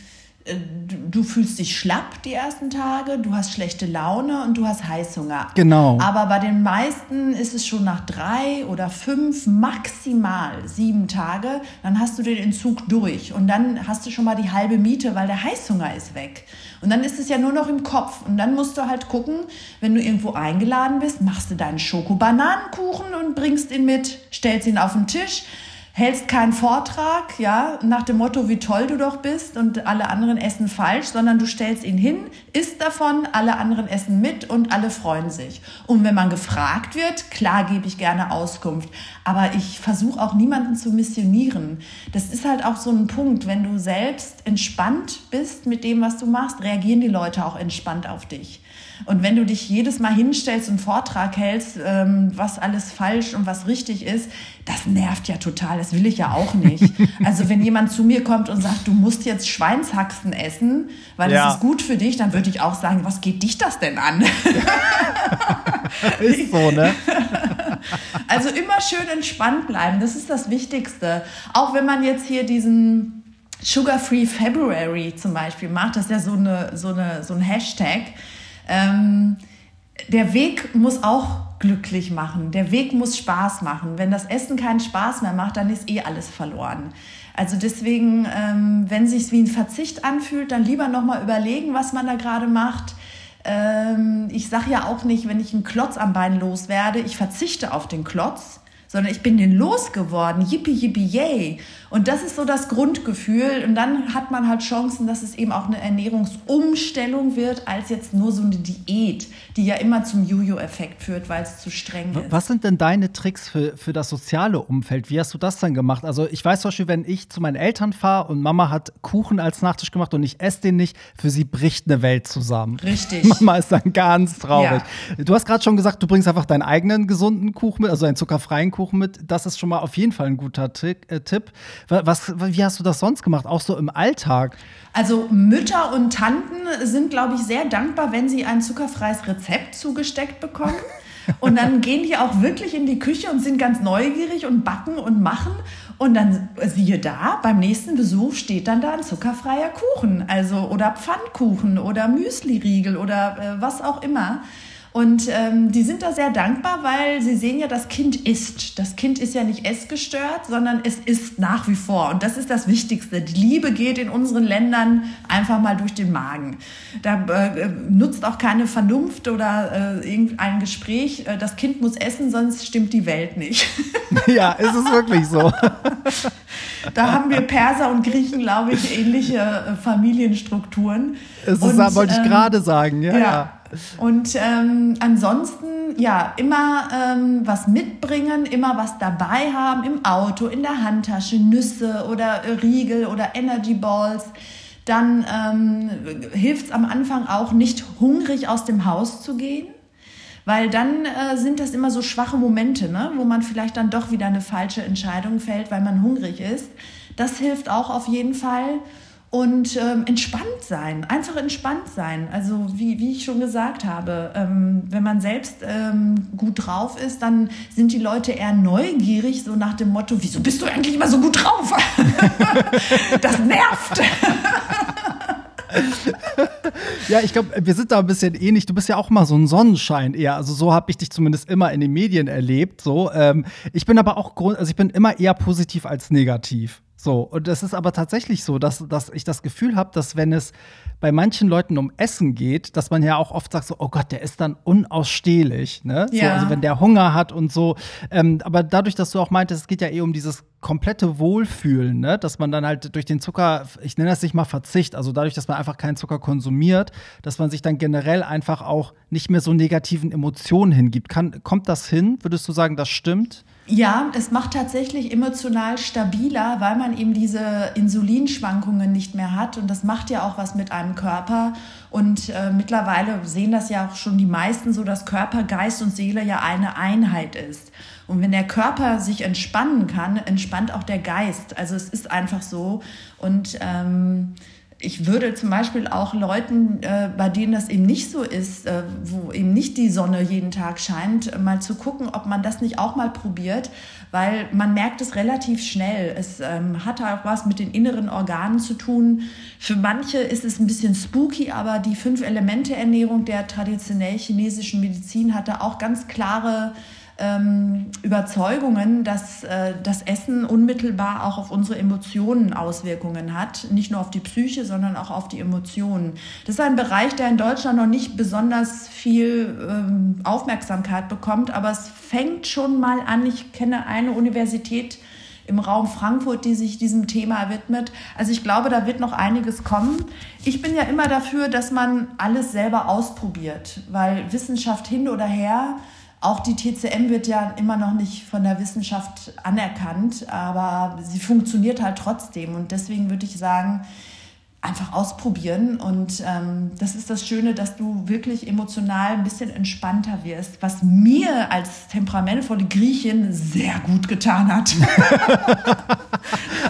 du fühlst dich schlapp die ersten Tage, du hast schlechte Laune und du hast Heißhunger. Genau. Aber bei den meisten ist es schon nach drei oder fünf, maximal sieben Tage, dann hast du den Entzug durch und dann hast du schon mal die halbe Miete, weil der Heißhunger ist weg. Und dann ist es ja nur noch im Kopf. Und dann musst du halt gucken, wenn du irgendwo eingeladen bist, machst du deinen Schoko-Bananenkuchen und bringst ihn mit, stellst ihn auf den Tisch hältst keinen Vortrag, ja, nach dem Motto, wie toll du doch bist und alle anderen essen falsch, sondern du stellst ihn hin, isst davon, alle anderen essen mit und alle freuen sich. Und wenn man gefragt wird, klar gebe ich gerne Auskunft, aber ich versuche auch niemanden zu missionieren. Das ist halt auch so ein Punkt, wenn du selbst entspannt bist mit dem, was du machst, reagieren die Leute auch entspannt auf dich. Und wenn du dich jedes Mal hinstellst und einen Vortrag hältst, ähm, was alles falsch und was richtig ist, das nervt ja total. Das will ich ja auch nicht. Also wenn jemand zu mir kommt und sagt, du musst jetzt Schweinshaxen essen, weil ja. das ist gut für dich, dann würde ich auch sagen, was geht dich das denn an? ist so, ne? Also immer schön entspannt bleiben, das ist das Wichtigste. Auch wenn man jetzt hier diesen Sugar-Free February zum Beispiel macht, das ist ja so, eine, so, eine, so ein Hashtag. Ähm, der Weg muss auch glücklich machen. Der Weg muss Spaß machen. Wenn das Essen keinen Spaß mehr macht, dann ist eh alles verloren. Also deswegen, ähm, wenn sich wie ein Verzicht anfühlt, dann lieber noch mal überlegen, was man da gerade macht. Ähm, ich sage ja auch nicht, wenn ich einen Klotz am Bein loswerde, ich verzichte auf den Klotz, sondern ich bin den losgeworden. Yippie, yippie, yay. Und das ist so das Grundgefühl. Und dann hat man halt Chancen, dass es eben auch eine Ernährungsumstellung wird, als jetzt nur so eine Diät, die ja immer zum Jojo-Effekt führt, weil es zu streng ist. Was sind denn deine Tricks für, für das soziale Umfeld? Wie hast du das dann gemacht? Also ich weiß zum Beispiel, wenn ich zu meinen Eltern fahre und Mama hat Kuchen als Nachtisch gemacht und ich esse den nicht, für sie bricht eine Welt zusammen. Richtig. Mama ist dann ganz traurig. Ja. Du hast gerade schon gesagt, du bringst einfach deinen eigenen gesunden Kuchen mit, also einen zuckerfreien Kuchen mit. Das ist schon mal auf jeden Fall ein guter äh, Tipp. Was, wie hast du das sonst gemacht, auch so im Alltag? Also Mütter und Tanten sind, glaube ich, sehr dankbar, wenn sie ein zuckerfreies Rezept zugesteckt bekommen. Und dann gehen die auch wirklich in die Küche und sind ganz neugierig und backen und machen. Und dann siehe da, beim nächsten Besuch steht dann da ein zuckerfreier Kuchen, also oder Pfannkuchen oder Müsliriegel oder äh, was auch immer. Und ähm, die sind da sehr dankbar, weil sie sehen ja, das Kind isst. Das Kind ist ja nicht essgestört, sondern es isst nach wie vor. Und das ist das Wichtigste. Die Liebe geht in unseren Ländern einfach mal durch den Magen. Da äh, nutzt auch keine Vernunft oder äh, irgendein Gespräch. Äh, das Kind muss essen, sonst stimmt die Welt nicht. ja, ist es wirklich so. da haben wir Perser und Griechen, glaube ich, ähnliche äh, Familienstrukturen. Das wollte ich ähm, gerade sagen, ja. ja. Und ähm, ansonsten, ja, immer ähm, was mitbringen, immer was dabei haben im Auto, in der Handtasche, Nüsse oder Riegel oder Energy Balls. Dann ähm, hilft es am Anfang auch, nicht hungrig aus dem Haus zu gehen. Weil dann äh, sind das immer so schwache Momente, ne? wo man vielleicht dann doch wieder eine falsche Entscheidung fällt, weil man hungrig ist. Das hilft auch auf jeden Fall und ähm, entspannt sein, einfach entspannt sein. Also wie, wie ich schon gesagt habe, ähm, wenn man selbst ähm, gut drauf ist, dann sind die Leute eher neugierig, so nach dem Motto, wieso bist du eigentlich immer so gut drauf? das nervt. ja, ich glaube, wir sind da ein bisschen ähnlich. Du bist ja auch mal so ein Sonnenschein eher. Also so habe ich dich zumindest immer in den Medien erlebt. So, ähm, ich bin aber auch, also ich bin immer eher positiv als negativ. So, und es ist aber tatsächlich so, dass, dass ich das Gefühl habe, dass wenn es bei manchen Leuten um Essen geht, dass man ja auch oft sagt so, oh Gott, der ist dann unausstehlich, ne? Ja. So, also wenn der Hunger hat und so. Ähm, aber dadurch, dass du auch meintest, es geht ja eh um dieses komplette Wohlfühlen, ne? dass man dann halt durch den Zucker, ich nenne das nicht mal Verzicht, also dadurch, dass man einfach keinen Zucker konsumiert, dass man sich dann generell einfach auch nicht mehr so negativen Emotionen hingibt. Kann, kommt das hin? Würdest du sagen, das stimmt? Ja, es macht tatsächlich emotional stabiler, weil man eben diese Insulinschwankungen nicht mehr hat. Und das macht ja auch was mit einem Körper. Und äh, mittlerweile sehen das ja auch schon die meisten so, dass Körper, Geist und Seele ja eine Einheit ist. Und wenn der Körper sich entspannen kann, entspannt auch der Geist. Also es ist einfach so. Und ähm, ich würde zum Beispiel auch Leuten, äh, bei denen das eben nicht so ist, äh, wo eben nicht die Sonne jeden Tag scheint, mal zu gucken, ob man das nicht auch mal probiert, weil man merkt es relativ schnell. Es ähm, hat auch was mit den inneren Organen zu tun. Für manche ist es ein bisschen spooky, aber die Fünf-Elemente-Ernährung der traditionell chinesischen Medizin hat da auch ganz klare ähm, Überzeugungen, dass äh, das Essen unmittelbar auch auf unsere Emotionen Auswirkungen hat. Nicht nur auf die Psyche, sondern auch auf die Emotionen. Das ist ein Bereich, der in Deutschland noch nicht besonders viel ähm, Aufmerksamkeit bekommt, aber es fängt schon mal an. Ich kenne eine Universität, im Raum Frankfurt, die sich diesem Thema widmet. Also ich glaube, da wird noch einiges kommen. Ich bin ja immer dafür, dass man alles selber ausprobiert, weil Wissenschaft hin oder her, auch die TCM wird ja immer noch nicht von der Wissenschaft anerkannt, aber sie funktioniert halt trotzdem. Und deswegen würde ich sagen, einfach ausprobieren. Und ähm, das ist das Schöne, dass du wirklich emotional ein bisschen entspannter wirst, was mir als temperamentvolle Griechin sehr gut getan hat.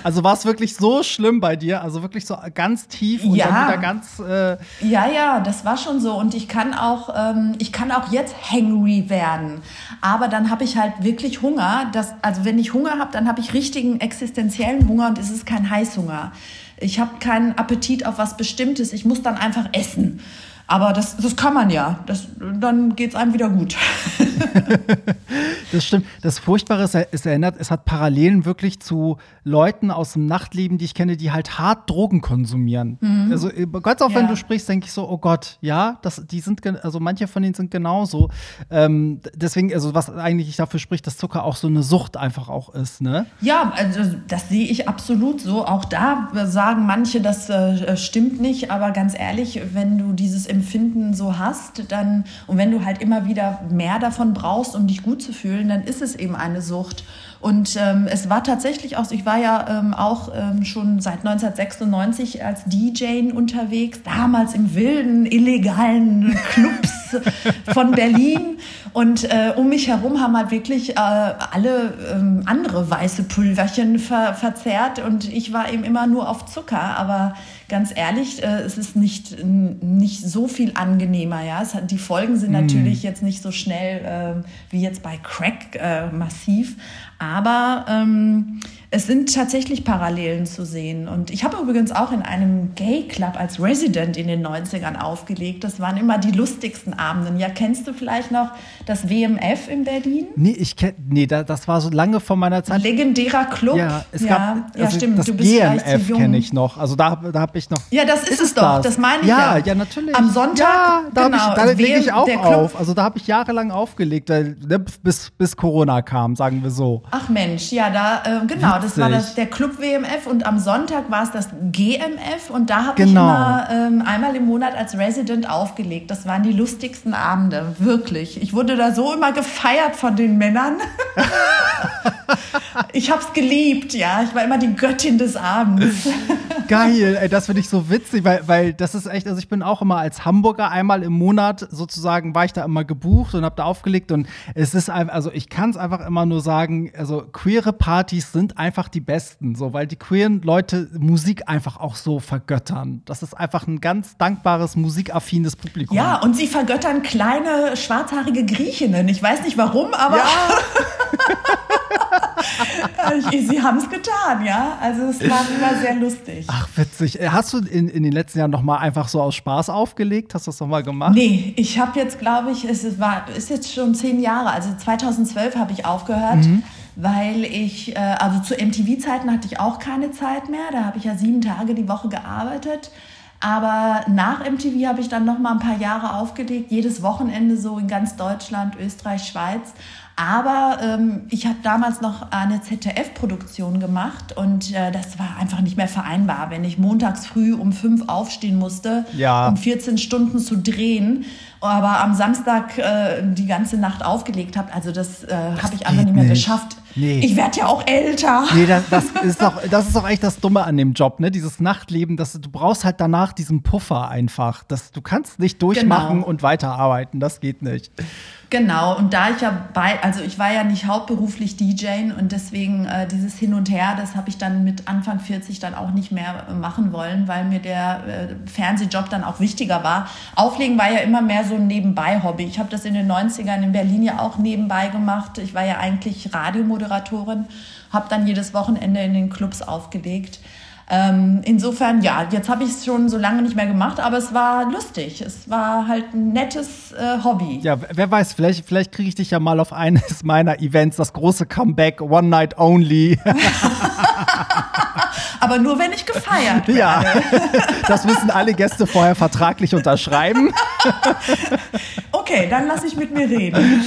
also war es wirklich so schlimm bei dir? Also wirklich so ganz tief und ja. dann wieder ganz. Äh ja, ja, das war schon so. Und ich kann auch, ähm, ich kann auch jetzt hangry werden. Aber dann habe ich halt wirklich Hunger. Das, also wenn ich Hunger habe, dann habe ich richtigen existenziellen Hunger und es ist kein Heißhunger. Ich habe keinen Appetit auf was Bestimmtes. Ich muss dann einfach essen. Aber das, das kann man ja. Das, dann geht es einem wieder gut. das stimmt. Das Furchtbare ist, es erinnert, es hat Parallelen wirklich zu Leuten aus dem Nachtleben, die ich kenne, die halt hart Drogen konsumieren. Mhm. Also äh, ganz oft, ja. wenn du sprichst, denke ich so, oh Gott, ja, das, die sind, also manche von denen sind genauso. Ähm, deswegen, also was eigentlich dafür spricht, dass Zucker auch so eine Sucht einfach auch ist, ne? Ja, also das sehe ich absolut so. Auch da sagen manche, das äh, stimmt nicht, aber ganz ehrlich, wenn du dieses Empfinden so hast, dann und wenn du halt immer wieder mehr davon brauchst, um dich gut zu fühlen, dann ist es eben eine Sucht. Und ähm, es war tatsächlich auch, ich war ja ähm, auch ähm, schon seit 1996 als DJ unterwegs, damals im wilden, illegalen Clubs von Berlin. Und äh, um mich herum haben halt wirklich äh, alle ähm, andere weiße Pulverchen ver verzehrt und ich war eben immer nur auf Zucker. Aber ganz ehrlich, äh, es ist nicht, nicht so viel angenehmer. Ja? Hat, die Folgen sind mm. natürlich jetzt nicht so schnell äh, wie jetzt bei Crack äh, massiv. Aber ähm, es sind tatsächlich Parallelen zu sehen. Und ich habe übrigens auch in einem Gay Club als Resident in den 90ern aufgelegt. Das waren immer die lustigsten Abenden. Ja, kennst du vielleicht noch das WMF in Berlin? Nee, ich kenn, nee da, das war so lange vor meiner Zeit. Legendärer Club. Ja, es ja, gab, ja also stimmt. Das du bist GMF kenne ich noch. Also da, da habe ich noch. Ja, das ist, ist es doch. Das, das meine ich ja. Ja, ja, natürlich. Am Sonntag. Ja, da, genau, ich, da lege ich auch auf. Also da habe ich jahrelang aufgelegt, weil, ne, bis, bis Corona kam, sagen wir so. Ach Mensch, ja, da, äh, genau, Witzig. das war das, der Club WMF und am Sonntag war es das GMF und da habe genau. ich immer ähm, einmal im Monat als Resident aufgelegt. Das waren die lustigsten Abende, wirklich. Ich wurde da so immer gefeiert von den Männern. ich habe es geliebt, ja. Ich war immer die Göttin des Abends. Geil, ey, das finde ich so witzig, weil, weil das ist echt, also ich bin auch immer als Hamburger einmal im Monat sozusagen, war ich da immer gebucht und habe da aufgelegt und es ist einfach, also ich kann es einfach immer nur sagen, also queere Partys sind einfach die besten, so, weil die queeren Leute Musik einfach auch so vergöttern. Das ist einfach ein ganz dankbares, musikaffines Publikum. Ja, und sie vergöttern kleine, schwarzhaarige Griechinnen. Ich weiß nicht warum, aber. Ja. Sie haben es getan, ja. Also es war immer sehr lustig. Ach, witzig. Hast du in, in den letzten Jahren noch mal einfach so aus Spaß aufgelegt? Hast du das noch mal gemacht? Nee, ich habe jetzt, glaube ich, es war, ist jetzt schon zehn Jahre. Also 2012 habe ich aufgehört. Mhm weil ich, äh, also zu MTV-Zeiten hatte ich auch keine Zeit mehr. Da habe ich ja sieben Tage die Woche gearbeitet. Aber nach MTV habe ich dann noch mal ein paar Jahre aufgelegt, jedes Wochenende so in ganz Deutschland, Österreich, Schweiz. Aber ähm, ich habe damals noch eine ZDF-Produktion gemacht und äh, das war einfach nicht mehr vereinbar, wenn ich montags früh um fünf aufstehen musste, ja. um 14 Stunden zu drehen, aber am Samstag äh, die ganze Nacht aufgelegt habe. Also das, äh, habe ich einfach nicht mehr nicht. geschafft. Nee. Ich werde ja auch älter. Nee, das, das, ist doch, das ist doch echt das Dumme an dem Job, ne? Dieses Nachtleben, dass du brauchst halt danach diesen Puffer einfach. Das, du kannst nicht durchmachen genau. und weiterarbeiten. Das geht nicht. Genau, und da ich ja bei, also ich war ja nicht hauptberuflich DJ und deswegen äh, dieses Hin und Her, das habe ich dann mit Anfang 40 dann auch nicht mehr äh, machen wollen, weil mir der äh, Fernsehjob dann auch wichtiger war. Auflegen war ja immer mehr so ein Nebenbei-Hobby. Ich habe das in den 90ern in Berlin ja auch nebenbei gemacht. Ich war ja eigentlich Radiomoderatorin, habe dann jedes Wochenende in den Clubs aufgelegt. Ähm, insofern, ja, jetzt habe ich es schon so lange nicht mehr gemacht, aber es war lustig. Es war halt ein nettes äh, Hobby. Ja, wer weiß, vielleicht, vielleicht kriege ich dich ja mal auf eines meiner Events, das große Comeback, One Night Only. aber nur wenn ich gefeiert werde. Ja, das müssen alle Gäste vorher vertraglich unterschreiben. Okay, dann lass ich mit mir reden.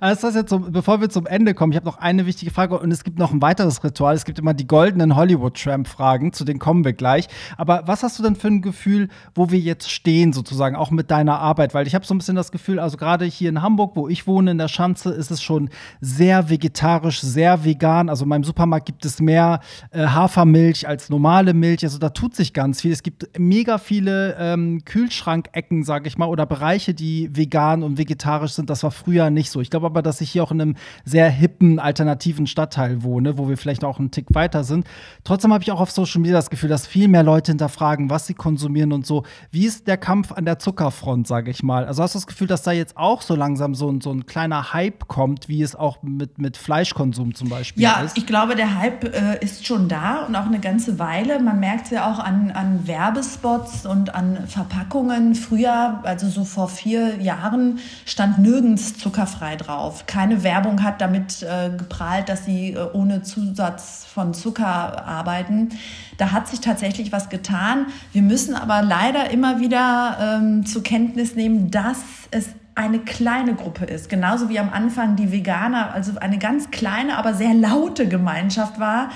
Also das jetzt so, bevor wir zum Ende kommen, ich habe noch eine wichtige Frage und es gibt noch ein weiteres Ritual. Es gibt immer die goldenen Hollywood-Tramp-Fragen, zu denen kommen wir gleich. Aber was hast du denn für ein Gefühl, wo wir jetzt stehen, sozusagen, auch mit deiner Arbeit? Weil ich habe so ein bisschen das Gefühl, also gerade hier in Hamburg, wo ich wohne, in der Schanze, ist es schon sehr vegetarisch, sehr vegan. Also in meinem Supermarkt gibt es mehr äh, Hafermilch als normale Milch. Also da tut sich ganz viel. Es gibt mega viele ähm, Kühlschrankecken, sage ich mal, oder Bereiche, die vegan und vegetarisch sind. Das war früher nicht so. Ich glaube aber, dass ich hier auch in einem sehr hippen, alternativen Stadtteil wohne, wo wir vielleicht auch einen Tick weiter sind. Trotzdem habe ich auch auf Social Media das Gefühl, dass viel mehr Leute hinterfragen, was sie konsumieren und so. Wie ist der Kampf an der Zuckerfront, sage ich mal? Also hast du das Gefühl, dass da jetzt auch so langsam so ein, so ein kleiner Hype kommt, wie es auch mit, mit Fleischkonsum zum Beispiel ja, ist? Ja, ich glaube, der Hype äh, ist schon da und auch eine ganze Weile. Man merkt es ja auch an, an Werbespots und an Verpackungen. Früher, also so vor vier Jahren, stand nirgends zuckerfrei drauf. Keine Werbung hat damit äh, geprahlt, dass sie äh, ohne Zusatz von Zucker arbeiten. Da hat sich tatsächlich was getan. Wir müssen aber leider immer wieder ähm, zur Kenntnis nehmen, dass es eine kleine Gruppe ist, genauso wie am Anfang die Veganer, also eine ganz kleine, aber sehr laute Gemeinschaft war,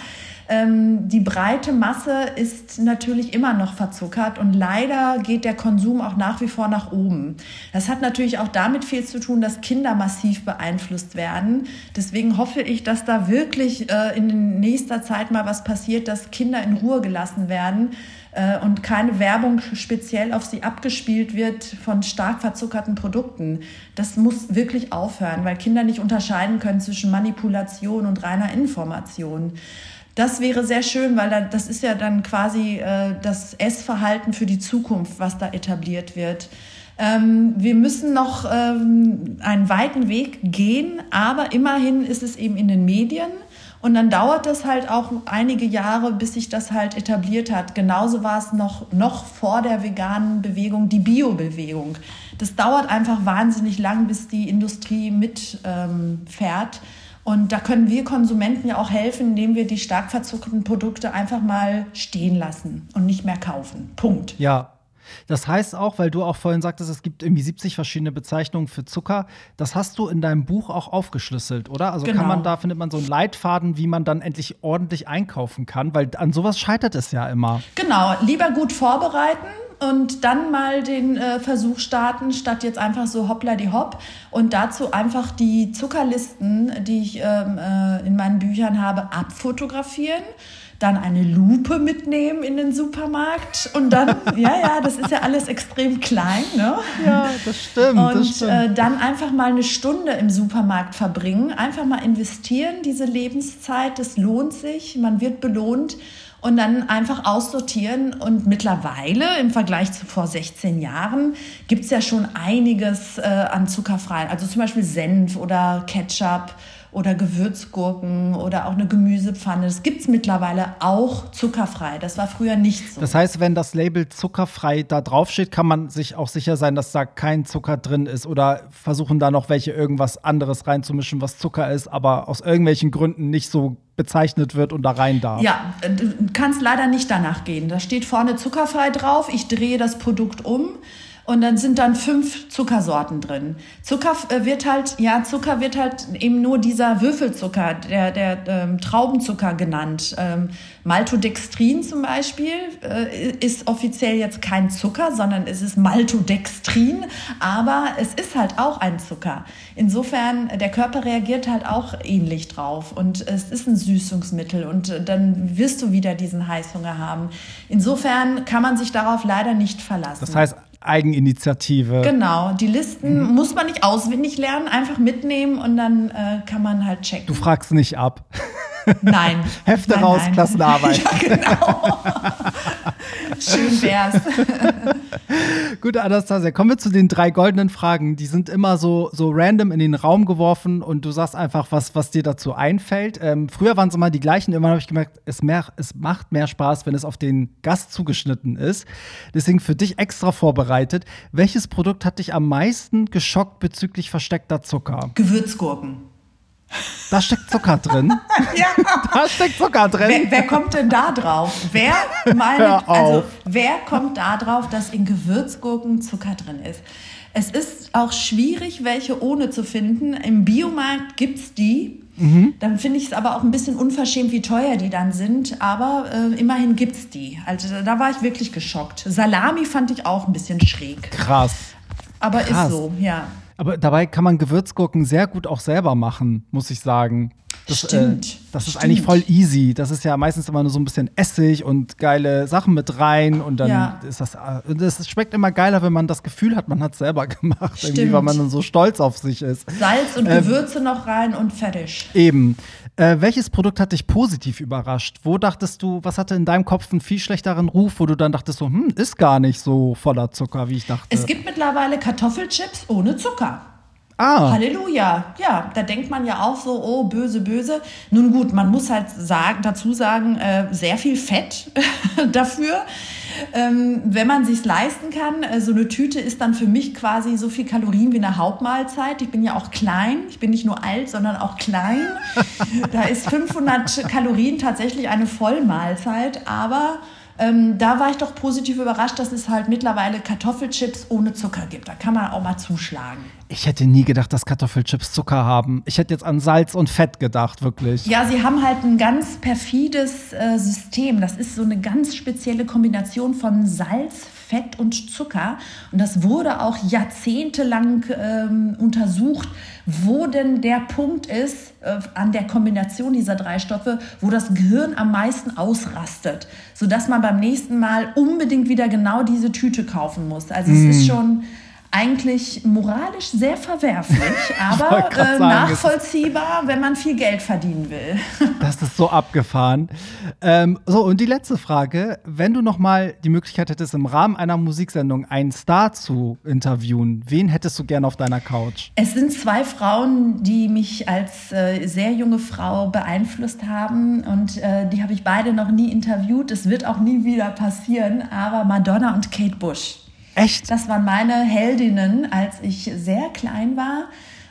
ähm, die breite Masse ist natürlich immer noch verzuckert und leider geht der Konsum auch nach wie vor nach oben. Das hat natürlich auch damit viel zu tun, dass Kinder massiv beeinflusst werden. Deswegen hoffe ich, dass da wirklich äh, in nächster Zeit mal was passiert, dass Kinder in Ruhe gelassen werden äh, und keine Werbung speziell auf sie abgespielt wird von stark verzuckerten Produkten. Das muss wirklich aufhören, weil Kinder nicht unterscheiden können zwischen Manipulation und reiner Information. Das wäre sehr schön, weil das ist ja dann quasi äh, das Essverhalten für die Zukunft, was da etabliert wird. Ähm, wir müssen noch ähm, einen weiten Weg gehen, aber immerhin ist es eben in den Medien. Und dann dauert es halt auch einige Jahre, bis sich das halt etabliert hat. Genauso war es noch, noch vor der veganen Bewegung, die Bio-Bewegung. Das dauert einfach wahnsinnig lang, bis die Industrie mitfährt. Ähm, und da können wir Konsumenten ja auch helfen, indem wir die stark verzuckerten Produkte einfach mal stehen lassen und nicht mehr kaufen. Punkt. Ja, das heißt auch, weil du auch vorhin sagtest, es gibt irgendwie 70 verschiedene Bezeichnungen für Zucker. Das hast du in deinem Buch auch aufgeschlüsselt, oder? Also genau. kann man da findet man so einen Leitfaden, wie man dann endlich ordentlich einkaufen kann, weil an sowas scheitert es ja immer. Genau, lieber gut vorbereiten und dann mal den äh, Versuch starten, statt jetzt einfach so hoppla die hopp und dazu einfach die Zuckerlisten, die ich ähm, äh, in meinen Büchern habe, abfotografieren dann eine Lupe mitnehmen in den Supermarkt und dann, ja, ja, das ist ja alles extrem klein, ne? Ja, das stimmt. Und das stimmt. Äh, dann einfach mal eine Stunde im Supermarkt verbringen, einfach mal investieren, diese Lebenszeit, das lohnt sich, man wird belohnt und dann einfach aussortieren. Und mittlerweile im Vergleich zu vor 16 Jahren gibt es ja schon einiges äh, an zuckerfreien, also zum Beispiel Senf oder Ketchup oder Gewürzgurken oder auch eine Gemüsepfanne. Das gibt es mittlerweile auch zuckerfrei. Das war früher nicht so. Das heißt, wenn das Label zuckerfrei da draufsteht, kann man sich auch sicher sein, dass da kein Zucker drin ist oder versuchen da noch welche irgendwas anderes reinzumischen, was Zucker ist, aber aus irgendwelchen Gründen nicht so bezeichnet wird und da rein darf. Ja, du kannst leider nicht danach gehen. Da steht vorne zuckerfrei drauf. Ich drehe das Produkt um und dann sind dann fünf Zuckersorten drin. Zucker äh, wird halt, ja, Zucker wird halt eben nur dieser Würfelzucker, der, der ähm, Traubenzucker genannt. Ähm, Maltodextrin zum Beispiel äh, ist offiziell jetzt kein Zucker, sondern es ist Maltodextrin, aber es ist halt auch ein Zucker. Insofern, der Körper reagiert halt auch ähnlich drauf und es ist ein Süßungsmittel und dann wirst du wieder diesen Heißhunger haben. Insofern kann man sich darauf leider nicht verlassen. Das heißt, Eigeninitiative. Genau, die Listen mhm. muss man nicht auswendig lernen, einfach mitnehmen und dann äh, kann man halt checken. Du fragst nicht ab. Nein. Hefte nein, raus, nein. Klassenarbeit. Ja, genau. Schön wär's. Gut, Anastasia, kommen wir zu den drei goldenen Fragen. Die sind immer so, so random in den Raum geworfen und du sagst einfach, was, was dir dazu einfällt. Ähm, früher waren es immer die gleichen. Irgendwann habe ich gemerkt, es, mehr, es macht mehr Spaß, wenn es auf den Gast zugeschnitten ist. Deswegen für dich extra vorbereitet. Welches Produkt hat dich am meisten geschockt bezüglich versteckter Zucker? Gewürzgurken. Da steckt Zucker drin. Ja. Da steckt Zucker drin. Wer, wer kommt denn da drauf? Wer meine, also wer kommt da drauf, dass in Gewürzgurken Zucker drin ist? Es ist auch schwierig, welche ohne zu finden. Im Biomarkt gibt's die. Mhm. Dann finde ich es aber auch ein bisschen unverschämt, wie teuer die dann sind. Aber äh, immerhin gibt's die. Also da, da war ich wirklich geschockt. Salami fand ich auch ein bisschen schräg. Krass. Aber Krass. ist so, ja. Aber dabei kann man Gewürzgurken sehr gut auch selber machen, muss ich sagen. Das, Stimmt, Äh, das ist stimmt. eigentlich voll easy. Das ist ja meistens immer nur so ein bisschen Essig und geile Sachen mit rein und dann Ja. ist das. äh, Das schmeckt immer geiler, wenn man das Gefühl hat, man hat es selber gemacht. Irgendwie, Stimmt. weil man dann so stolz auf sich ist. Salz und Ähm, Gewürze noch rein und fertig. Eben. Äh, welches Produkt hat dich positiv überrascht? Wo dachtest du, was hatte in deinem Kopf einen viel schlechteren Ruf, wo du dann dachtest, so, hm, ist gar nicht so voller Zucker, wie ich dachte? Es gibt mittlerweile Kartoffelchips ohne Zucker. ah, Halleluja. Ja, da denkt man ja auch so, oh, böse, böse. Nun gut, man muss halt sagen, dazu sagen, äh, sehr viel Fett dafür. Ähm, wenn man sich's leisten kann, äh, so eine Tüte ist dann für mich quasi so viel Kalorien wie eine Hauptmahlzeit. Ich bin ja auch klein. Ich bin nicht nur alt, sondern auch klein. da ist 500 Kalorien tatsächlich eine Vollmahlzeit. Aber ähm, da war ich doch positiv überrascht, dass es halt mittlerweile Kartoffelchips ohne Zucker gibt. Da kann man auch mal zuschlagen. Ich hätte nie gedacht, dass Kartoffelchips Zucker haben. Ich hätte jetzt an Salz und Fett gedacht, wirklich. Ja, sie haben halt ein ganz perfides äh, System. Das ist so eine ganz spezielle Kombination von Salz, Fett und Zucker. Und das wurde auch jahrzehntelang ähm, untersucht, wo denn der Punkt ist äh, an der Kombination dieser drei Stoffe, wo das Gehirn am meisten ausrastet, sodass man beim nächsten Mal unbedingt wieder genau diese Tüte kaufen muss. Also es ist schon eigentlich moralisch sehr verwerflich, aber äh, nachvollziehbar, wenn man viel Geld verdienen will. Das ist so abgefahren. Ähm, so, und die letzte Frage. Wenn du noch mal die Möglichkeit hättest, im Rahmen einer Musiksendung einen Star zu interviewen, wen hättest du gern auf deiner Couch? Es sind zwei Frauen, die mich als äh, sehr junge Frau beeinflusst haben und äh, die habe ich beide noch nie interviewt. Es wird auch nie wieder passieren, aber Madonna und Kate Bush. Echt? Das waren meine Heldinnen, als ich sehr klein war.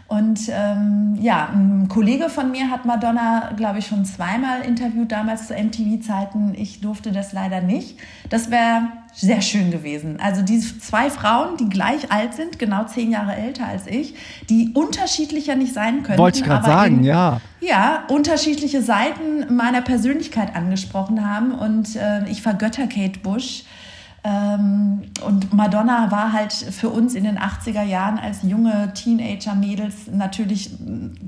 Und ähm, ja, ein Kollege von mir hat Madonna, glaube ich, schon zweimal interviewt, damals zu MTV-Zeiten. Ich durfte das leider nicht. Das wäre sehr schön gewesen. Also diese zwei Frauen, die gleich alt sind, genau zehn Jahre älter als ich, die unterschiedlicher nicht sein könnten. Wollte ich gerade sagen, in- ja. ja, unterschiedliche Seiten meiner Persönlichkeit angesprochen haben. Und äh, ich vergötter Kate Bush. Ähm, und Madonna war halt für uns in den 80er Jahren als junge Teenager-Mädels natürlich,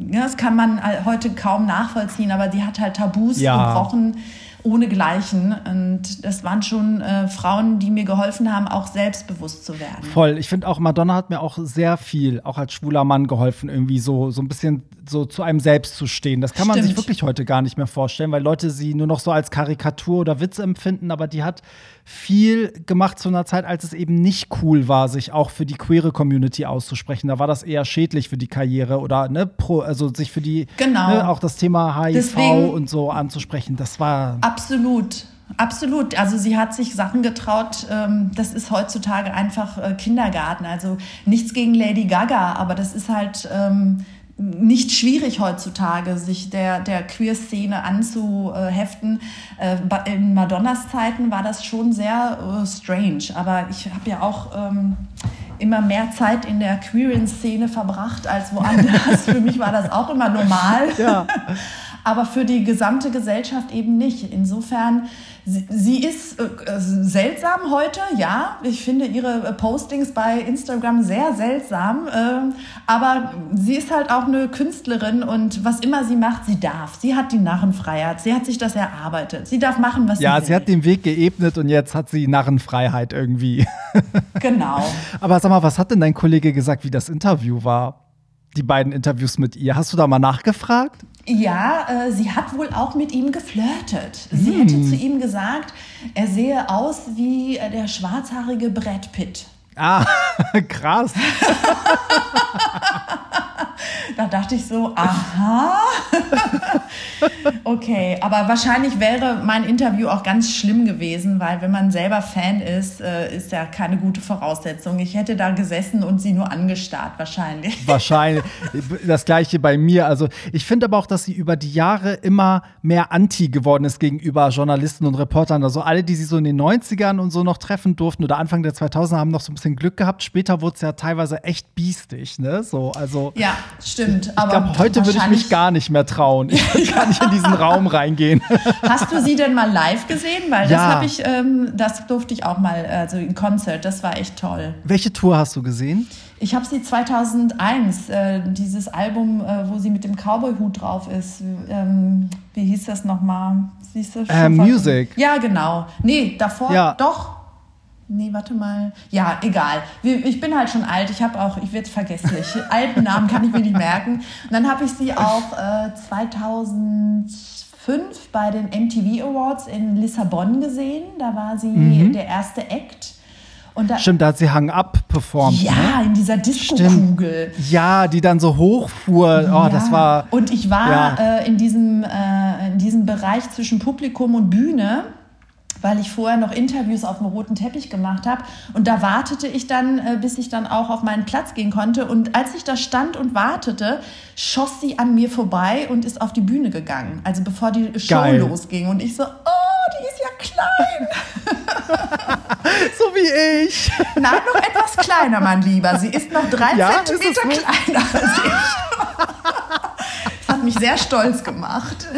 ja, das kann man heute kaum nachvollziehen, aber die hat halt Tabus Ja. gebrochen. ohnegleichen. Und das waren schon äh, Frauen, die mir geholfen haben, auch selbstbewusst zu werden. Voll. Ich finde auch, Madonna hat mir auch sehr viel, auch als schwuler Mann geholfen, irgendwie so, so ein bisschen so zu einem selbst zu stehen. Das kann man Stimmt. sich wirklich heute gar nicht mehr vorstellen, weil Leute sie nur noch so als Karikatur oder Witz empfinden, aber die hat viel gemacht zu einer Zeit, als es eben nicht cool war, sich auch für die queere Community auszusprechen. Da war das eher schädlich für die Karriere oder ne, pro, also sich für die Genau. ne, auch das Thema HIV Deswegen- und so anzusprechen. Das war Absolut. Absolut. Also sie hat sich Sachen getraut, ähm, das ist heutzutage einfach äh, Kindergarten. Also nichts gegen Lady Gaga, aber das ist halt ähm, nicht schwierig heutzutage, sich der, der Queer-Szene anzuheften. Äh, in Madonnas Zeiten war das schon sehr äh, strange, aber ich habe ja auch ähm, immer mehr Zeit in der queeren Szene verbracht als woanders. Für mich war das auch immer normal. Ja. Aber für die gesamte Gesellschaft eben nicht. Insofern, sie, sie ist äh, äh, seltsam heute, ja. Ich finde ihre äh, Postings bei Instagram sehr seltsam. ähm, aber sie ist halt auch eine Künstlerin und was immer sie macht, sie darf. Sie hat die Narrenfreiheit. Sie hat sich das erarbeitet. Sie darf machen, was ja, sie will. sie hat den Weg geebnet und jetzt hat sie Narrenfreiheit irgendwie. genau. Aber sag mal, was hat denn dein Kollege gesagt, wie das Interview war? Die beiden Interviews mit ihr. Hast du da mal nachgefragt? Ja, äh, sie hat wohl auch mit ihm geflirtet. Sie hätte zu ihm gesagt, er sehe aus wie äh, der schwarzhaarige Brad Pitt. Ah, krass. Da dachte ich so, aha. okay, aber wahrscheinlich wäre mein Interview auch ganz schlimm gewesen, weil wenn man selber Fan ist, äh, ist ja keine gute Voraussetzung. Ich hätte da gesessen und sie nur angestarrt, wahrscheinlich. Wahrscheinlich. Das gleiche bei mir. Also, ich finde aber auch, dass sie über die Jahre immer mehr anti geworden ist gegenüber Journalisten und Reportern. Also, alle, die sie so in den 90ern und so noch treffen durften oder Anfang der 2000er haben noch so ein bisschen Glück gehabt. Später wurde es ja teilweise echt biestig, ne? So, also. Ja, stimmt. Ich Aber glaube, heute würde ich mich gar nicht mehr trauen. Ich würde gar nicht in diesen Raum reingehen. Hast du sie denn mal live gesehen? Weil Ja. das habe ich, ähm, das durfte ich auch mal, also in Konzert. Das war echt toll. Welche Tour hast du gesehen? Ich habe sie 2001, äh, dieses Album, äh, wo sie mit dem Cowboy-Hut drauf ist. Ähm, wie hieß das nochmal? Siehst du schon? Ähm, Music. Ja, genau. Nee, davor Ja. doch. Nee, warte mal. Ja, egal. Ich bin halt schon alt. Ich habe auch, ich werde vergesslich. Alten Namen kann ich mir nicht merken. Und dann habe ich sie auch äh, 2005 bei den MTV Awards in Lissabon gesehen. Da war sie Mhm. der erste Act. Und da, Stimmt, da hat sie Hang Up performt. ja, Ne? in dieser Disco-Kugel. Ja, die dann so hochfuhr. Oh, Ja. das war. Und ich war Ja. äh, in, diesem, äh, in diesem Bereich zwischen Publikum und Bühne, weil ich vorher noch Interviews auf dem roten Teppich gemacht habe. Und da wartete ich dann, äh, bis ich dann auch auf meinen Platz gehen konnte. Und als ich da stand und wartete, schoss sie an mir vorbei und ist auf die Bühne gegangen. Also bevor die Show Geil. losging. Und ich so, oh, die ist ja klein. So wie ich. Nein, noch etwas kleiner, mein Lieber. Sie ist noch drei Ja, Zentimeter kleiner als ich. Das mich sehr stolz gemacht.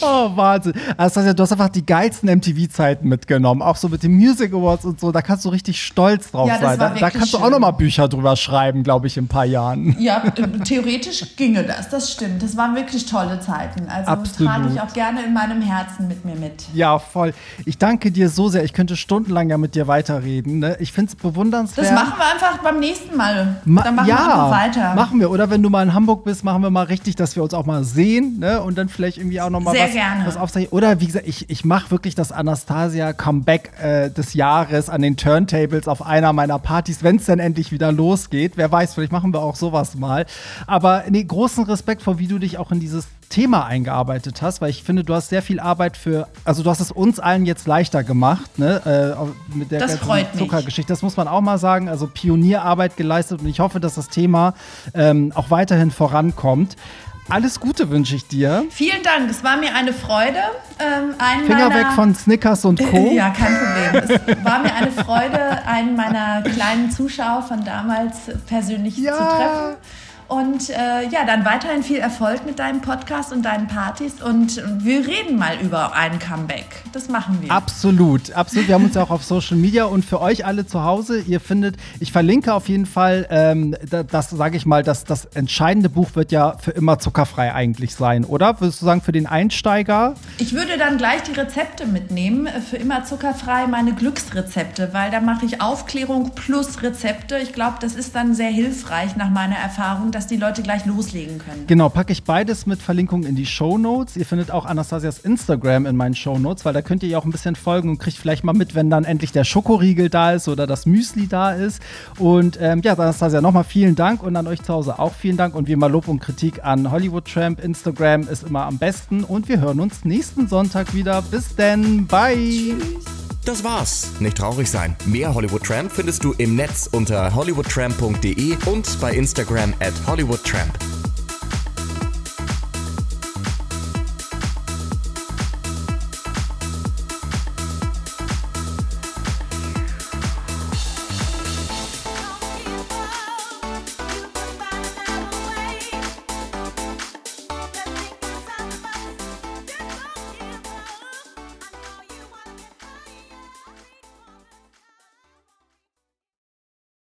Oh, Wahnsinn. Also, das du hast einfach die geilsten MTV-Zeiten mitgenommen. Auch so mit den Music Awards und so. Da kannst du richtig stolz drauf Ja, das sein. Da, da kannst du auch schön. noch mal Bücher drüber schreiben, glaube ich, in ein paar Jahren. Ja, äh, theoretisch ginge das, das stimmt. Das waren wirklich tolle Zeiten. Also Absolut. trage ich auch gerne in meinem Herzen mit mir mit. Ja, voll. Ich danke dir so sehr. Ich könnte stundenlang ja mit dir weiterreden. Ne? Ich finde es bewundernswert. Das machen wir einfach beim nächsten Mal. Ma- Dann machen ja, wir einfach weiter. Machen wir. Oder wenn du mal in Hamburg bist, machen wir mal richtig, dass wir uns auch mal sehen ne? und dann vielleicht irgendwie auch noch mal Sehr was, gerne. was aufzeichnen. Oder wie gesagt, ich, ich mache wirklich das Anastasia Comeback äh, des Jahres an den Turntables auf einer meiner Partys, wenn es dann endlich wieder losgeht. Wer weiß, vielleicht machen wir auch sowas mal. Aber nee, großen Respekt vor, wie du dich auch in dieses Thema eingearbeitet hast, weil ich finde, du hast sehr viel Arbeit für, also du hast es uns allen jetzt leichter gemacht, ne, äh, mit der Das freut mich. Zuckergeschichte. Das muss man auch mal sagen. Also Pionierarbeit geleistet und ich hoffe, dass das Thema ähm, auch weiterhin vorankommt. Alles Gute wünsche ich dir. Vielen Dank, es war mir eine Freude. Ähm, einen Finger meiner, weg von Snickers und Co. Ja, kein Problem. Es war mir eine Freude, einen meiner kleinen Zuschauer von damals persönlich Ja. zu treffen. Und äh, ja, dann weiterhin viel Erfolg mit deinem Podcast und deinen Partys. Und wir reden mal über ein Comeback. Das machen wir. Absolut, absolut. Wir haben uns ja auch auf Social Media und für euch alle zu Hause, ihr findet, ich verlinke auf jeden Fall, ähm, das sage ich mal, das, das entscheidende Buch wird ja für immer zuckerfrei eigentlich sein, oder? Würdest du sagen, für den Einsteiger? Ich würde dann gleich die Rezepte mitnehmen, äh, für immer zuckerfrei meine Glücksrezepte, weil da mache ich Aufklärung plus Rezepte. Ich glaube, das ist dann sehr hilfreich nach meiner Erfahrung, dass die Leute gleich loslegen können. Genau, packe ich beides mit Verlinkung in die Show Notes. Ihr findet auch Anastasias Instagram in meinen Show Notes, weil da könnt ihr ja auch ein bisschen folgen und kriegt vielleicht mal mit, wenn dann endlich der Schokoriegel da ist oder das Müsli da ist. Und ähm, ja, Anastasia, nochmal vielen Dank und an euch zu Hause auch vielen Dank und wie immer Lob und Kritik an Hollywood Tramp. Instagram ist immer am besten und wir hören uns nächsten Sonntag wieder. Bis denn, bye. Tschüss. Das war's. Nicht traurig sein. Mehr Hollywood Tramp findest du im Netz unter hollywoodtramp.de und bei Instagram at hollywoodtramp.